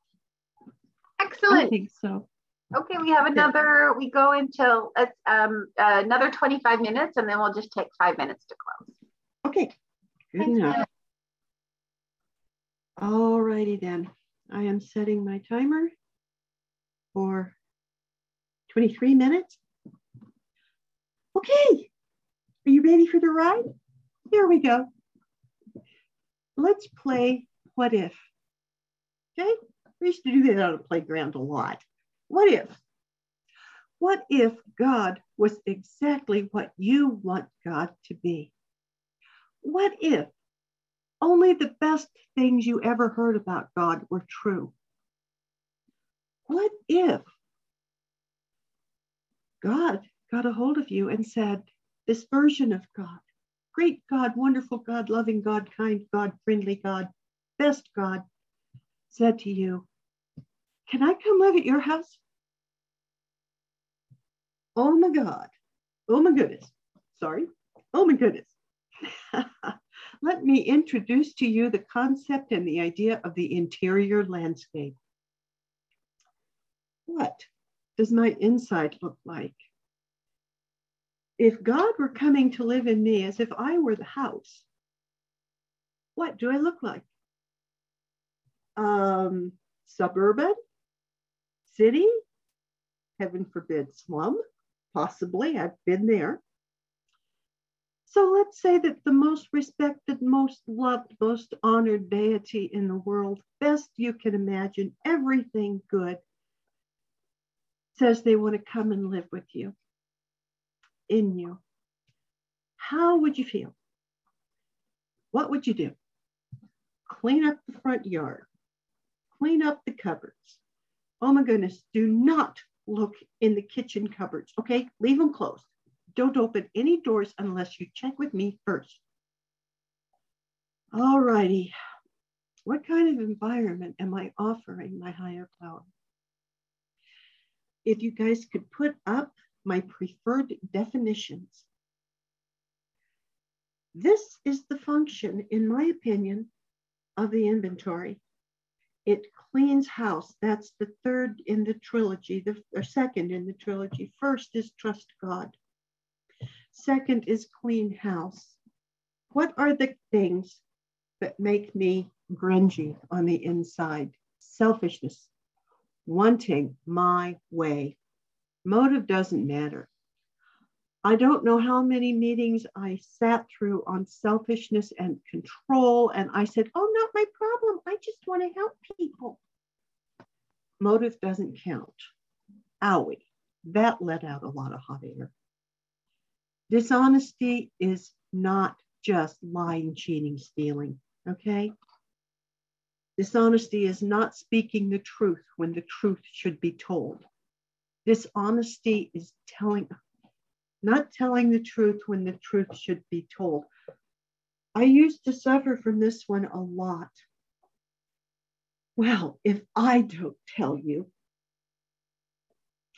Excellent. I think so. Okay, we have another, we go until uh, um, uh, another 25 minutes and then we'll just take five minutes to close. Okay, good Thanks, enough. All righty then. I am setting my timer for 23 minutes. Okay, are you ready for the ride? Here we go. Let's play What If. Okay, we used to do that on the playground a lot. What if? What if God was exactly what you want God to be? What if only the best things you ever heard about God were true? What if God got a hold of you and said, This version of God, great God, wonderful God, loving God, kind God, friendly God, best God, said to you, Can I come live at your house? Oh my God. Oh my goodness. Sorry. Oh my goodness. <laughs> Let me introduce to you the concept and the idea of the interior landscape. What does my inside look like? If God were coming to live in me as if I were the house, what do I look like? Um, suburban, city, heaven forbid, slum, possibly. I've been there. So let's say that the most respected, most loved, most honored deity in the world, best you can imagine, everything good, says they want to come and live with you, in you. How would you feel? What would you do? Clean up the front yard, clean up the cupboards. Oh my goodness, do not look in the kitchen cupboards, okay? Leave them closed. Don't open any doors unless you check with me first. All righty. What kind of environment am I offering my higher power? If you guys could put up my preferred definitions. This is the function, in my opinion, of the inventory. It cleans house. That's the third in the trilogy, the second in the trilogy. First is trust God. Second is clean house. What are the things that make me grungy on the inside? Selfishness, wanting my way. Motive doesn't matter. I don't know how many meetings I sat through on selfishness and control. And I said, Oh, not my problem. I just want to help people. Motive doesn't count. Owie. That let out a lot of hot air. Dishonesty is not just lying, cheating, stealing. Okay. Dishonesty is not speaking the truth when the truth should be told. Dishonesty is telling, not telling the truth when the truth should be told. I used to suffer from this one a lot. Well, if I don't tell you,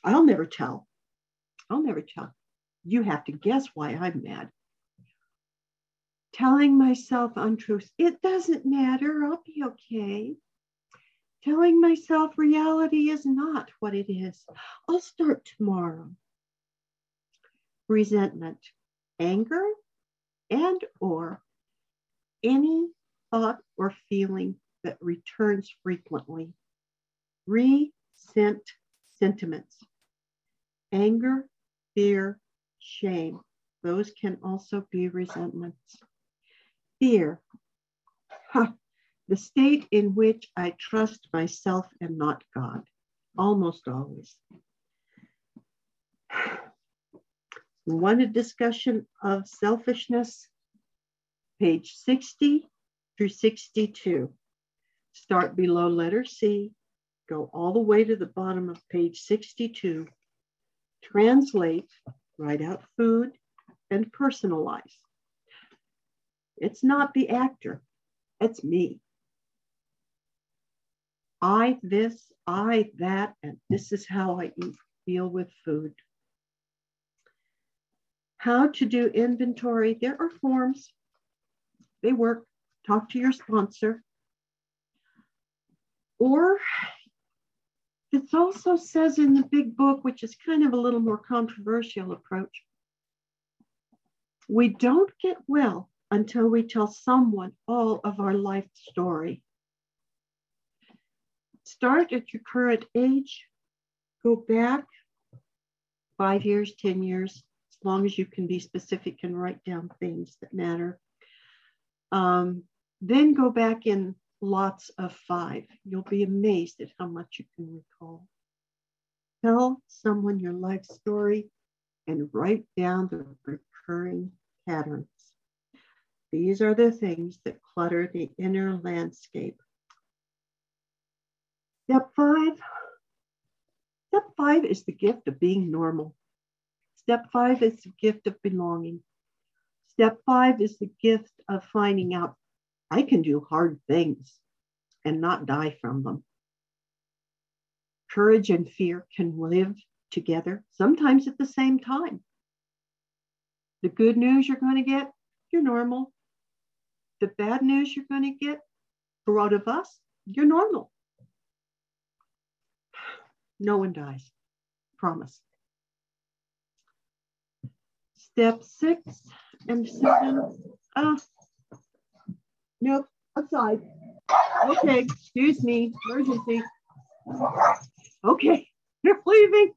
I'll never tell. I'll never tell. You have to guess why I'm mad. Telling myself untruths, it doesn't matter, I'll be okay. Telling myself reality is not what it is. I'll start tomorrow resentment, anger, and or any thought or feeling that returns frequently. Resent sentiments, anger, fear, shame. Those can also be resentments. Fear, huh. the state in which I trust myself and not God, almost always. <sighs> Want a discussion of selfishness? Page 60 through 62. Start below letter C, go all the way to the bottom of page 62. Translate, write out food, and personalize. It's not the actor, it's me. I this, I that, and this is how I eat, feel with food how to do inventory. There are forms, they work. Talk to your sponsor. Or it also says in the big book, which is kind of a little more controversial approach, we don't get well until we tell someone all of our life story. Start at your current age, go back five years, 10 years, as long as you can be specific and write down things that matter. Um, then go back in lots of five. You'll be amazed at how much you can recall. Tell someone your life story and write down the recurring patterns. These are the things that clutter the inner landscape. Step five. Step five is the gift of being normal. Step five is the gift of belonging. Step five is the gift of finding out I can do hard things and not die from them. Courage and fear can live together, sometimes at the same time. The good news you're going to get, you're normal. The bad news you're going to get, for out of us, you're normal. No one dies, promise. Step six and seven. Uh, nope, outside. Okay, excuse me, emergency. Okay, <laughs> they're leaving.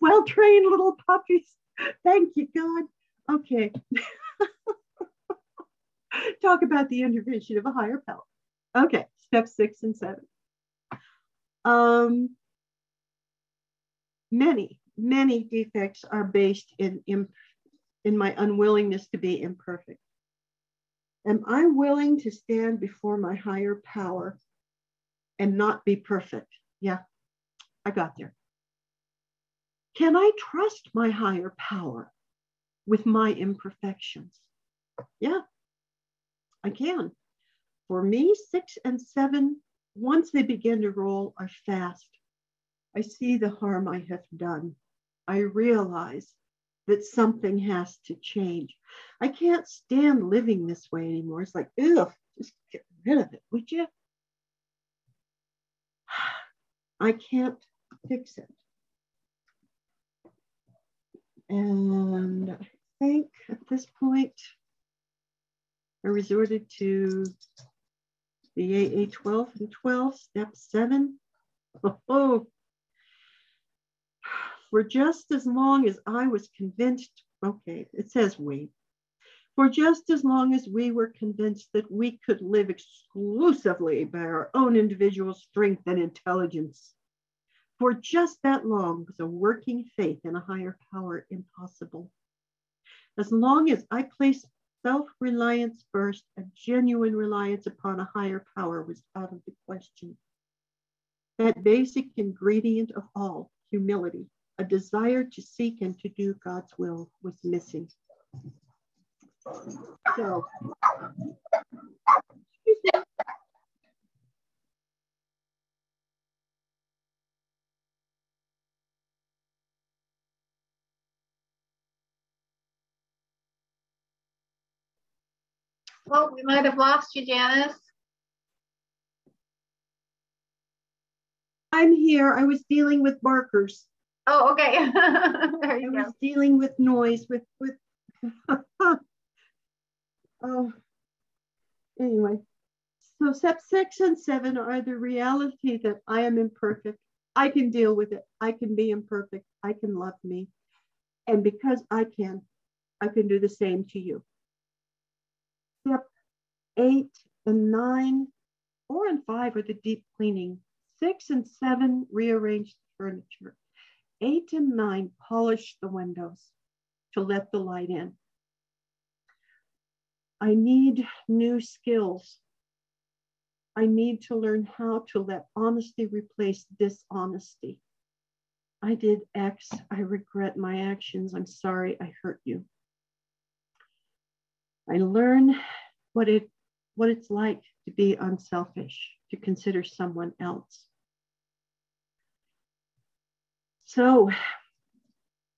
Well trained little puppies. Thank you, God. Okay. <laughs> Talk about the intervention of a higher power. Okay, step six and seven. Um, many, many defects are based in, in, in my unwillingness to be imperfect. Am I willing to stand before my higher power and not be perfect? Yeah, I got there. Can I trust my higher power with my imperfections? Yeah, I can. For me, six and seven, once they begin to roll, are fast. I see the harm I have done. I realize that something has to change. I can't stand living this way anymore. It's like, ugh, just get rid of it, would you? <sighs> I can't fix it. And I think at this point, I resorted to the AA 12 and 12, step seven. <laughs> Oh, oh. For just as long as I was convinced, okay, it says we, for just as long as we were convinced that we could live exclusively by our own individual strength and intelligence, for just that long was a working faith in a higher power impossible. As long as I placed self reliance first, a genuine reliance upon a higher power was out of the question. That basic ingredient of all, humility, a desire to seek and to do God's will was missing. So, Well, we might have lost you, Janice. I'm here. I was dealing with barkers. Oh, okay. <laughs> there you I go. was dealing with noise, with with. <laughs> oh, anyway. So step six and seven are the reality that I am imperfect. I can deal with it. I can be imperfect. I can love me, and because I can, I can do the same to you. Step eight and nine, four and five are the deep cleaning. Six and seven rearrange the furniture. Eight and nine polish the windows to let the light in. I need new skills. I need to learn how to let honesty replace dishonesty. I did X. I regret my actions. I'm sorry I hurt you. I learn what it what it's like to be unselfish, to consider someone else. So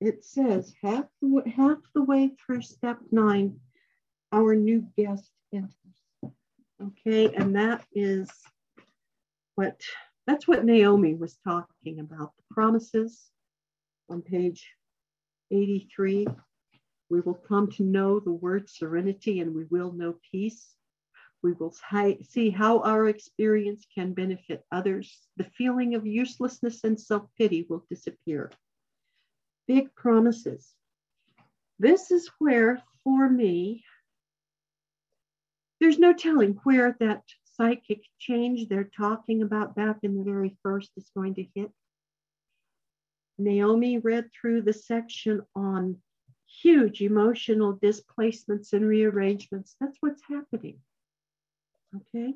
it says half the, half the way through step nine, our new guest enters. Okay, and that is what that's what Naomi was talking about. The promises on page 83. We will come to know the word serenity and we will know peace. We will see how our experience can benefit others. The feeling of uselessness and self pity will disappear. Big promises. This is where, for me, there's no telling where that psychic change they're talking about back in the very first is going to hit. Naomi read through the section on huge emotional displacements and rearrangements. That's what's happening. Okay.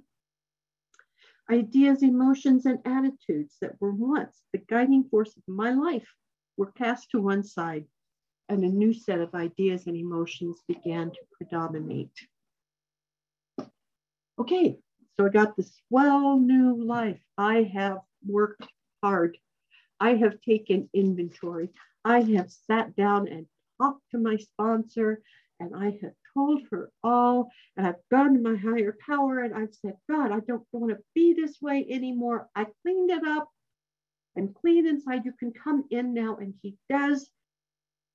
Ideas, emotions, and attitudes that were once the guiding force of my life were cast to one side, and a new set of ideas and emotions began to predominate. Okay, so I got this well new life. I have worked hard. I have taken inventory. I have sat down and talked to my sponsor and I have told her all, and I've gone to my higher power and I've said, God, I don't want to be this way anymore. I cleaned it up. I'm clean inside. You can come in now. And he does.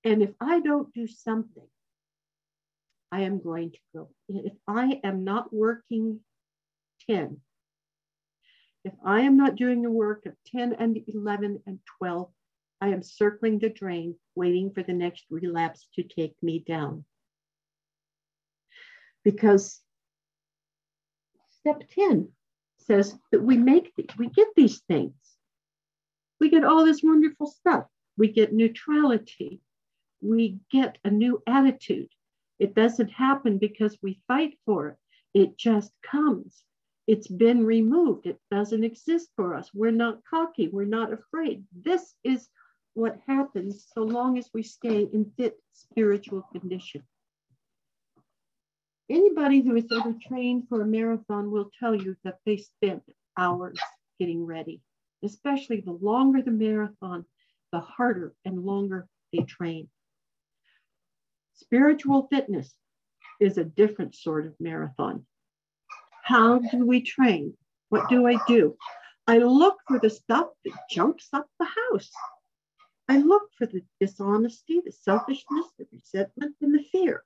And if I don't do something, I am going to go. If I am not working 10, if I am not doing the work of 10 and 11 and 12, I am circling the drain, waiting for the next relapse to take me down because step 10 says that we make, the, we get these things. We get all this wonderful stuff. We get neutrality. We get a new attitude. It doesn't happen because we fight for it. It just comes. It's been removed. It doesn't exist for us. We're not cocky. We're not afraid. This is what happens so long as we stay in fit spiritual condition. Anybody who has ever trained for a marathon will tell you that they spent hours getting ready, especially the longer the marathon, the harder and longer they train. Spiritual fitness is a different sort of marathon. How do we train? What do I do? I look for the stuff that jumps up the house. I look for the dishonesty, the selfishness, the resentment, and the fear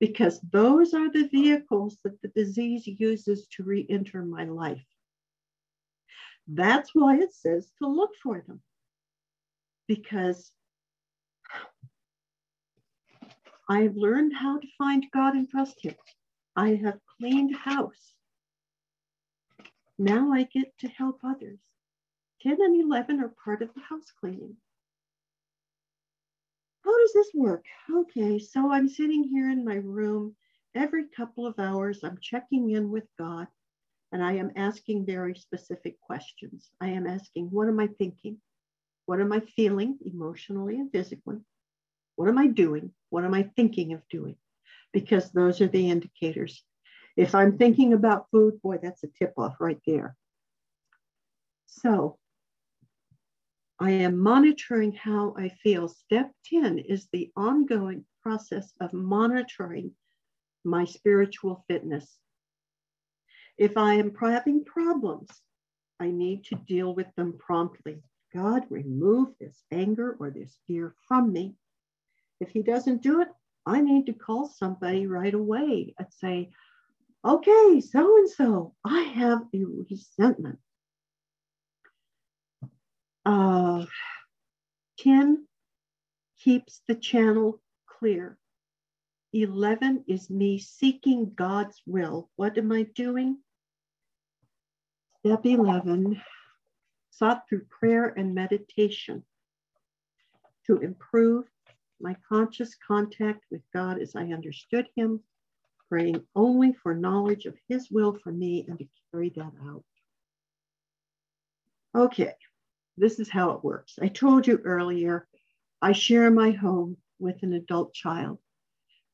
because those are the vehicles that the disease uses to re enter my life. That's why it says to look for them, because I've learned how to find God and trust Him. I have cleaned house. Now I get to help others. 10 and 11 are part of the house cleaning how does this work? Okay, so I'm sitting here in my room. Every couple of hours, I'm checking in with God and I am asking very specific questions. I am asking, what am I thinking? What am I feeling emotionally and physically? What am I doing? What am I thinking of doing? Because those are the indicators. If I'm thinking about food, boy, that's a tip off right there. So I am monitoring how I feel. Step 10 is the ongoing process of monitoring my spiritual fitness. If I am having problems, I need to deal with them promptly. God, remove this anger or this fear from me. If He doesn't do it, I need to call somebody right away and say, okay, so and so, I have a resentment uh, 10 keeps the channel clear. 11 is me seeking God's will. What am I doing? Step 11 sought through prayer and meditation to improve my conscious contact with God as I understood Him, praying only for knowledge of His will for me and to carry that out. Okay, this is how it works. I told you earlier, I share my home with an adult child.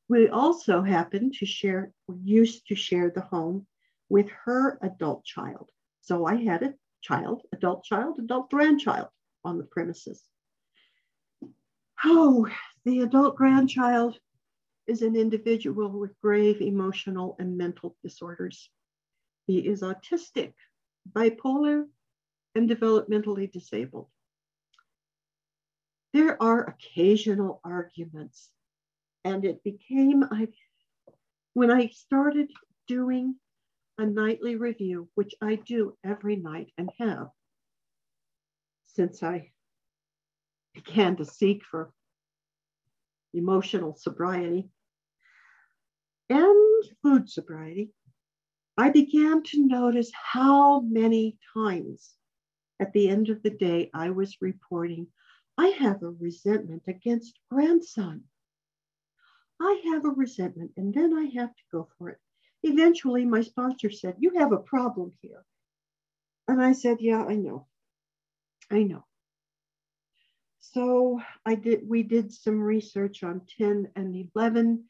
We also happen to share, we used to share the home with her adult child. So I had a child, adult child, adult grandchild on the premises. Oh, the adult grandchild is an individual with grave emotional and mental disorders. He is autistic, bipolar, and developmentally disabled. There are occasional arguments, and it became, I, when I started doing a nightly review, which I do every night and have since I began to seek for emotional sobriety and food sobriety. I began to notice how many times at the end of the day I was reporting, I have a resentment against grandson. I have a resentment, and then I have to go for it. Eventually, my sponsor said, You have a problem here. And I said, Yeah, I know. I know. So I did we did some research on 10 and 11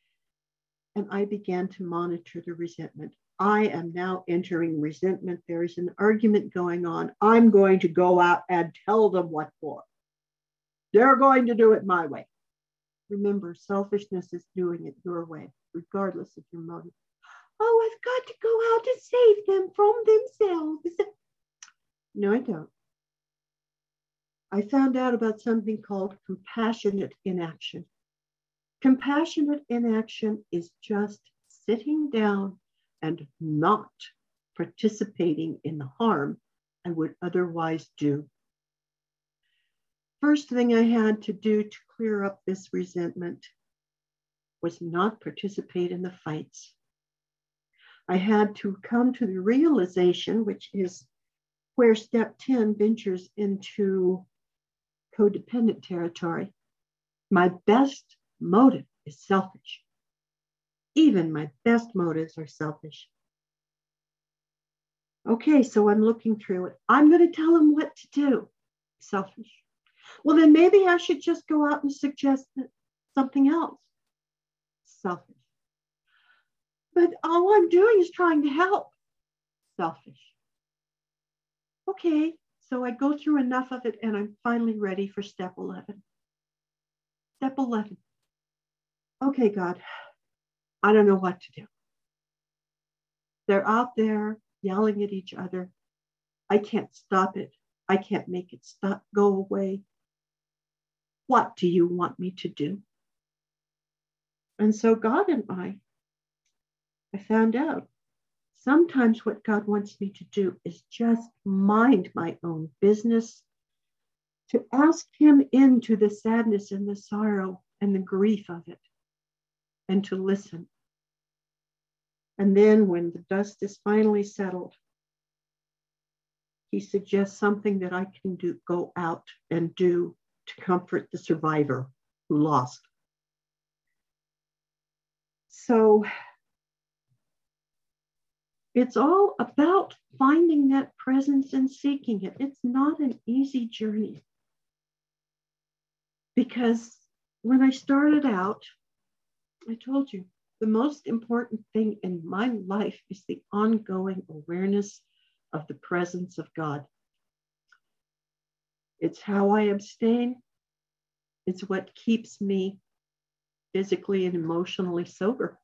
and I began to monitor the resentment. I am now entering resentment. There is an argument going on. I'm going to go out and tell them what for. They're going to do it my way. Remember, selfishness is doing it your way, regardless of your motive. Oh, I've got to go out to save them from themselves. No, I don't. I found out about something called compassionate inaction. Compassionate inaction is just sitting down and not participating in the harm I would otherwise do. First thing I had to do to clear up this resentment was not participate in the fights. I had to come to the realization, which is where step 10 ventures into codependent territory. My best motive is selfish. Even my best motives are selfish. Okay, so I'm looking through it. I'm going to tell them what to do. Selfish. Well, then maybe I should just go out and suggest something else. Selfish. But all I'm doing is trying to help. Selfish. Okay, so I go through enough of it and I'm finally ready for step 11. Step 11. Okay, God, I don't know what to do. They're out there yelling at each other. I can't stop it. I can't make it stop, go away. What do you want me to do? And so God and I, I found out Sometimes what God wants me to do is just mind my own business, to ask Him into the sadness and the sorrow and the grief of it, and to listen. And then when the dust is finally settled, he suggests something that I can do, go out and do to comfort the survivor who lost. So it's all about finding that presence and seeking it. It's not an easy journey. Because when I started out, I told you the most important thing in my life is the ongoing awareness of the presence of God. It's how I abstain, it's what keeps me physically and emotionally sober.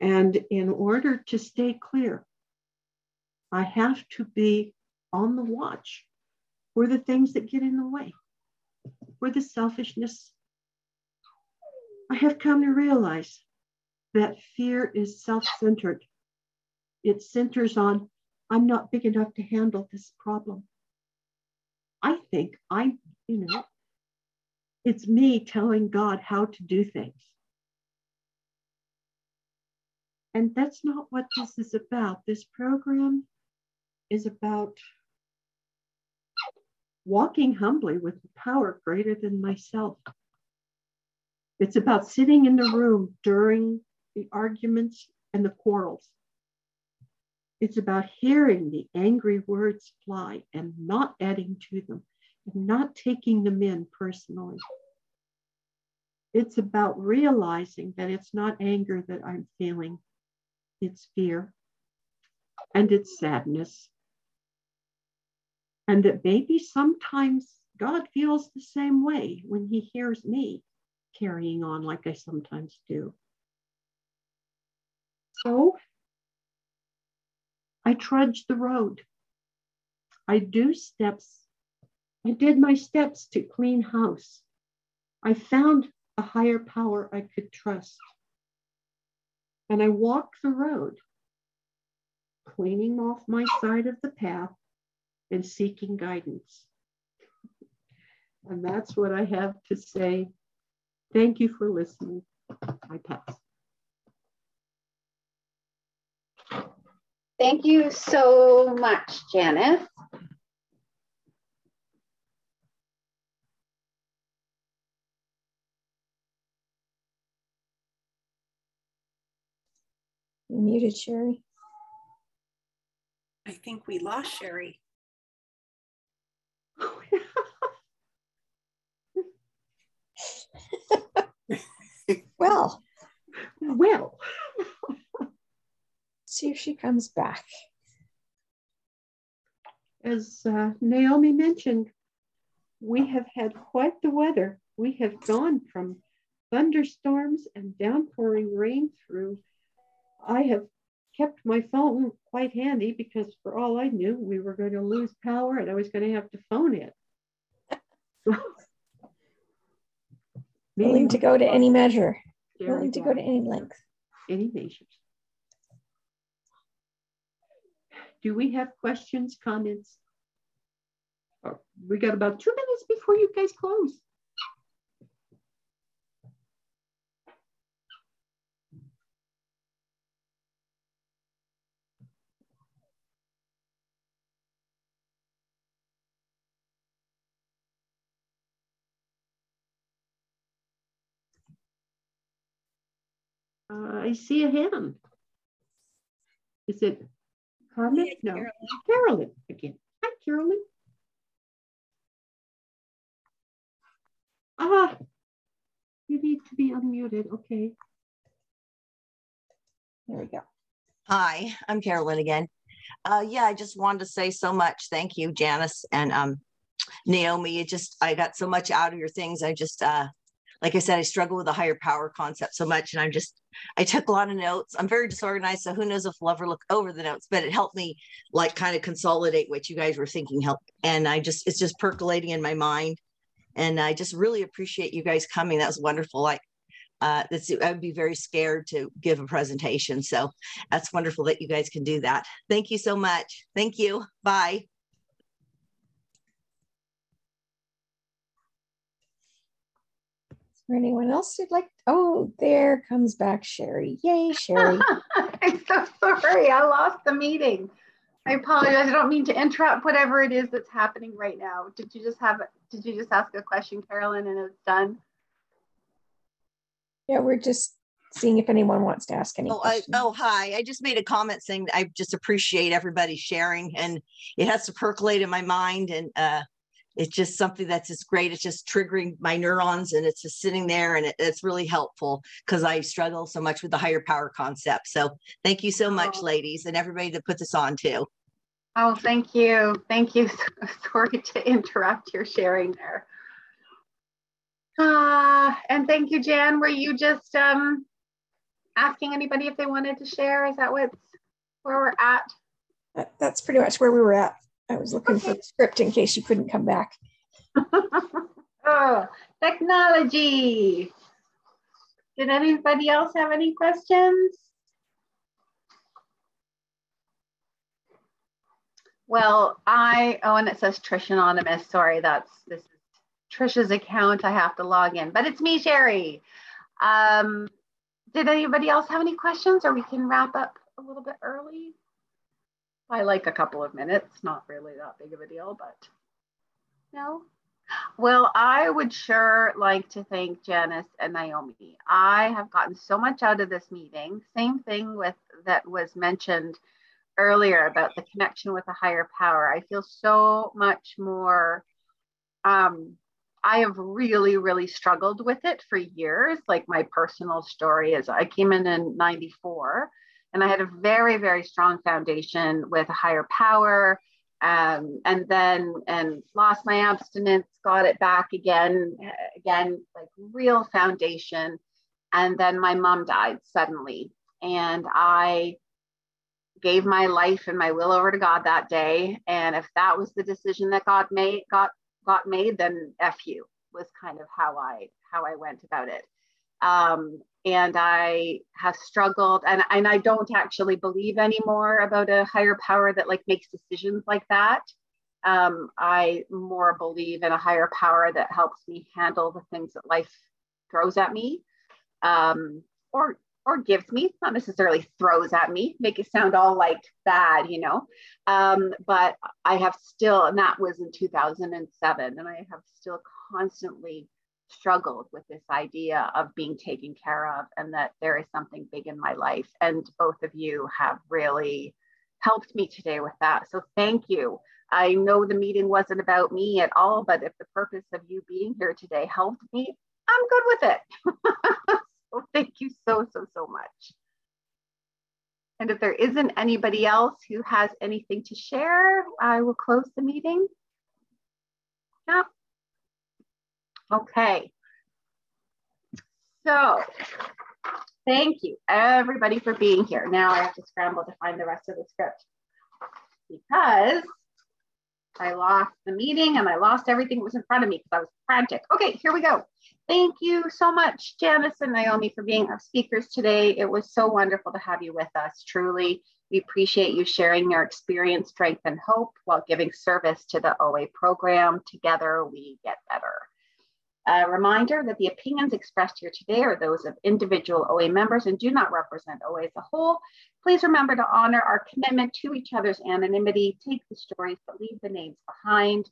And in order to stay clear, I have to be on the watch for the things that get in the way, for the selfishness. I have come to realize that fear is self centered. It centers on, I'm not big enough to handle this problem. I think I, you know, it's me telling God how to do things. And that's not what this is about. This program is about walking humbly with power greater than myself. It's about sitting in the room during the arguments and the quarrels. It's about hearing the angry words fly and not adding to them and not taking them in personally. It's about realizing that it's not anger that I'm feeling, its fear and its sadness. And that maybe sometimes God feels the same way when he hears me carrying on like I sometimes do. So I trudge the road. I do steps. I did my steps to clean house. I found a higher power I could trust. And I walk the road, cleaning off my side of the path and seeking guidance. And that's what I have to say. Thank you for listening. I pass. Thank you so much, Janice. You muted, Sherry. I think we lost Sherry. Well, well, <laughs> see if she comes back. As uh, Naomi mentioned, we have had quite the weather. We have gone from thunderstorms and downpouring rain through. I have kept my phone quite handy because for all I knew, we were going to lose power and I was going to have to phone it. <laughs> Willing to go to any measure. Willing to go. go to any length. Any measures. Do we have questions, comments? Oh, we got about two minutes before you guys close. Uh, I see a hand. Is it Carmen? Yeah, No, Carolyn. Carolyn again. Hi, Carolyn. Ah, you need to be unmuted. Okay. There we go. Hi, I'm Carolyn again. Uh, yeah, I just wanted to say so much. Thank you, Janice and um, Naomi. It just I got so much out of your things. I just uh, like I said, I struggle with the higher power concept so much, and I'm just I took a lot of notes. I'm very disorganized, so who knows if I'll ever look over the notes, but it helped me like kind of consolidate what you guys were thinking. Help, and I just it's just percolating in my mind, and I just really appreciate you guys coming. That was wonderful. Like uh, that's I would be very scared to give a presentation. So that's wonderful that you guys can do that. Thank you so much. Thank you. Bye. Is there anyone else who'd like? Oh, there comes back Sherry. Yay, Sherry. <laughs> I'm so sorry. I lost the meeting. I apologize. I don't mean to interrupt whatever it is that's happening right now. Did you just have, did you just ask a question, Carolyn, and it's done? yeah, we're just seeing if anyone wants to ask any Oh, I, oh, hi. I just made a comment saying that I just appreciate everybody sharing and it has to percolate in my mind and uh, it's just something that's just great. It's just triggering my neurons and it's just sitting there and it, it's really helpful because I struggle so much with the higher power concept. So thank you so much, Oh. ladies, and everybody that put this on too. Oh, thank you. Thank you. <laughs> Sorry to interrupt your sharing there. Uh, and thank you, Jan. Were you just um, asking anybody if they wanted to share? Is that what's where we're at? That's pretty much where we were at. I was looking for the script in case you couldn't come back. <laughs> oh, technology. Did anybody else have any questions? Well, I, oh, and it says Trish Anonymous. Sorry, that's, this is Trish's account. I have to log in, but it's me, Sherry. Um, did anybody else have any questions or we can wrap up a little bit early? I like a couple of minutes, not really that big of a deal, but no. Well, I would sure like to thank Janice and Naomi. I have gotten so much out of this meeting. Same thing with that was mentioned earlier about the connection with a higher power. I feel so much more. Um, I have really, really struggled with it for years. Like my personal story is I came in in 94 and I had a very, very strong foundation with a higher power. Um, and then and lost my abstinence got it back again again like real foundation. And then my mom died suddenly. And i gave my life and my will over to god that day. And if that was the decision that god made got got made then f you was kind of how i how i went about it. Um, and I have struggled and, and I don't actually believe anymore about a higher power that like makes decisions like that. Um, I more believe in a higher power that helps me handle the things that life throws at me. Um, or or gives me, not necessarily throws at me, make it sound all like bad, you know. Um, but I have still, and that was in 2007, and I have still constantly struggled with this idea of being taken care of and that there is something big in my life. And both of you have really helped me today with that. So thank you. I know the meeting wasn't about me at all, but if the purpose of you being here today helped me, I'm good with it. <laughs> so thank you so, so, so much. And if there isn't anybody else who has anything to share, I will close the meeting. Yeah. Okay. So thank you everybody for being here. Now I have to scramble to find the rest of the script because I lost the meeting and I lost everything that was in front of me because I was frantic. Okay, here we go. Thank you so much, Janice and Naomi, for being our speakers today. It was so wonderful to have you with us, truly. We appreciate you sharing your experience, strength, and hope while giving service to the OA program. Together, we get better. A reminder that the opinions expressed here today are those of individual OA members and do not represent OA as a whole. Please remember to honor our commitment to each other's anonymity, take the stories, but leave the names behind.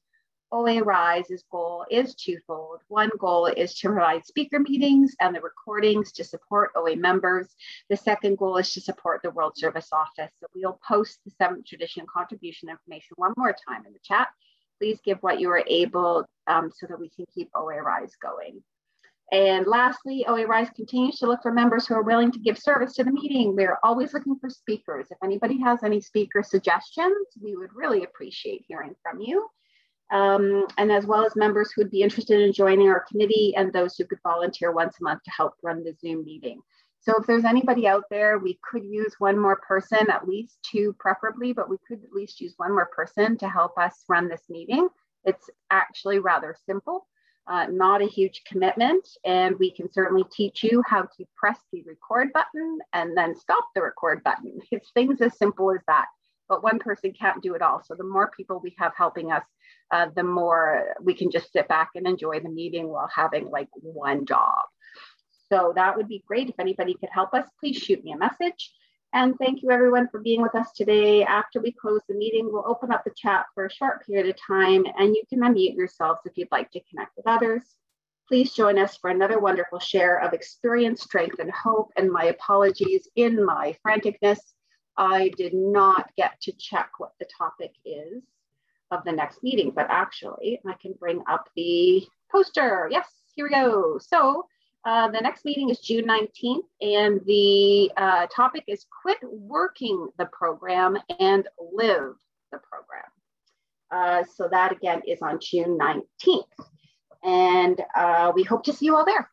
OA Rise's goal is twofold. One goal is to provide speaker meetings and the recordings to support OA members. The second goal is to support the World Service Office. So we'll post the seventh tradition contribution information one more time in the chat please give what you are able um, so that we can keep OA Rise going. And lastly, OA Rise continues to look for members who are willing to give service to the meeting. We're always looking for speakers. If anybody has any speaker suggestions, we would really appreciate hearing from you. Um, and as well as members who would be interested in joining our committee and those who could volunteer once a month to help run the Zoom meeting. So if there's anybody out there, we could use one more person, at least two preferably, but we could at least use one more person to help us run this meeting. It's actually rather simple, uh, not a huge commitment, and we can certainly teach you how to press the record button and then stop the record button. <laughs> It's things as simple as that, but one person can't do it all. So the more people we have helping us, uh, the more we can just sit back and enjoy the meeting while having like one job. So that would be great. If anybody could help us, please shoot me a message. And thank you everyone for being with us today. After we close the meeting, we'll open up the chat for a short period of time and you can unmute yourselves if you'd like to connect with others. Please join us for another wonderful share of experience, strength, and hope. And my apologies in my franticness. I did not get to check what the topic is of the next meeting, but actually I can bring up the poster. Yes, here we go. So uh, the next meeting is June 19th, and the uh, topic is quit working the program and live the program. Uh, so that again is on June 19th. And uh, we hope to see you all there.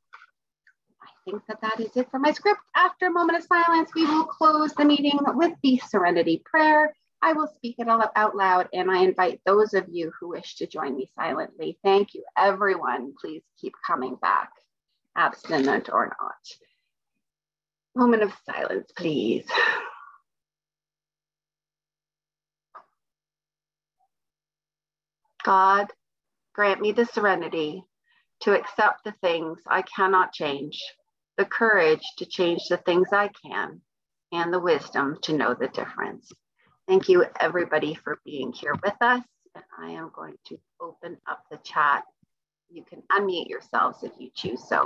I think that that is it for my script. After a moment of silence, we will close the meeting with the Serenity Prayer. I will speak it all out loud, and I invite those of you who wish to join me silently. Thank you, everyone. Please keep coming back abstinent or not. Moment of silence, please. God, grant me the serenity to accept the things I cannot change, the courage to change the things I can, and the wisdom to know the difference. Thank you, everybody, for being here with us. And I am going to open up the chat. You can unmute yourselves if you choose so.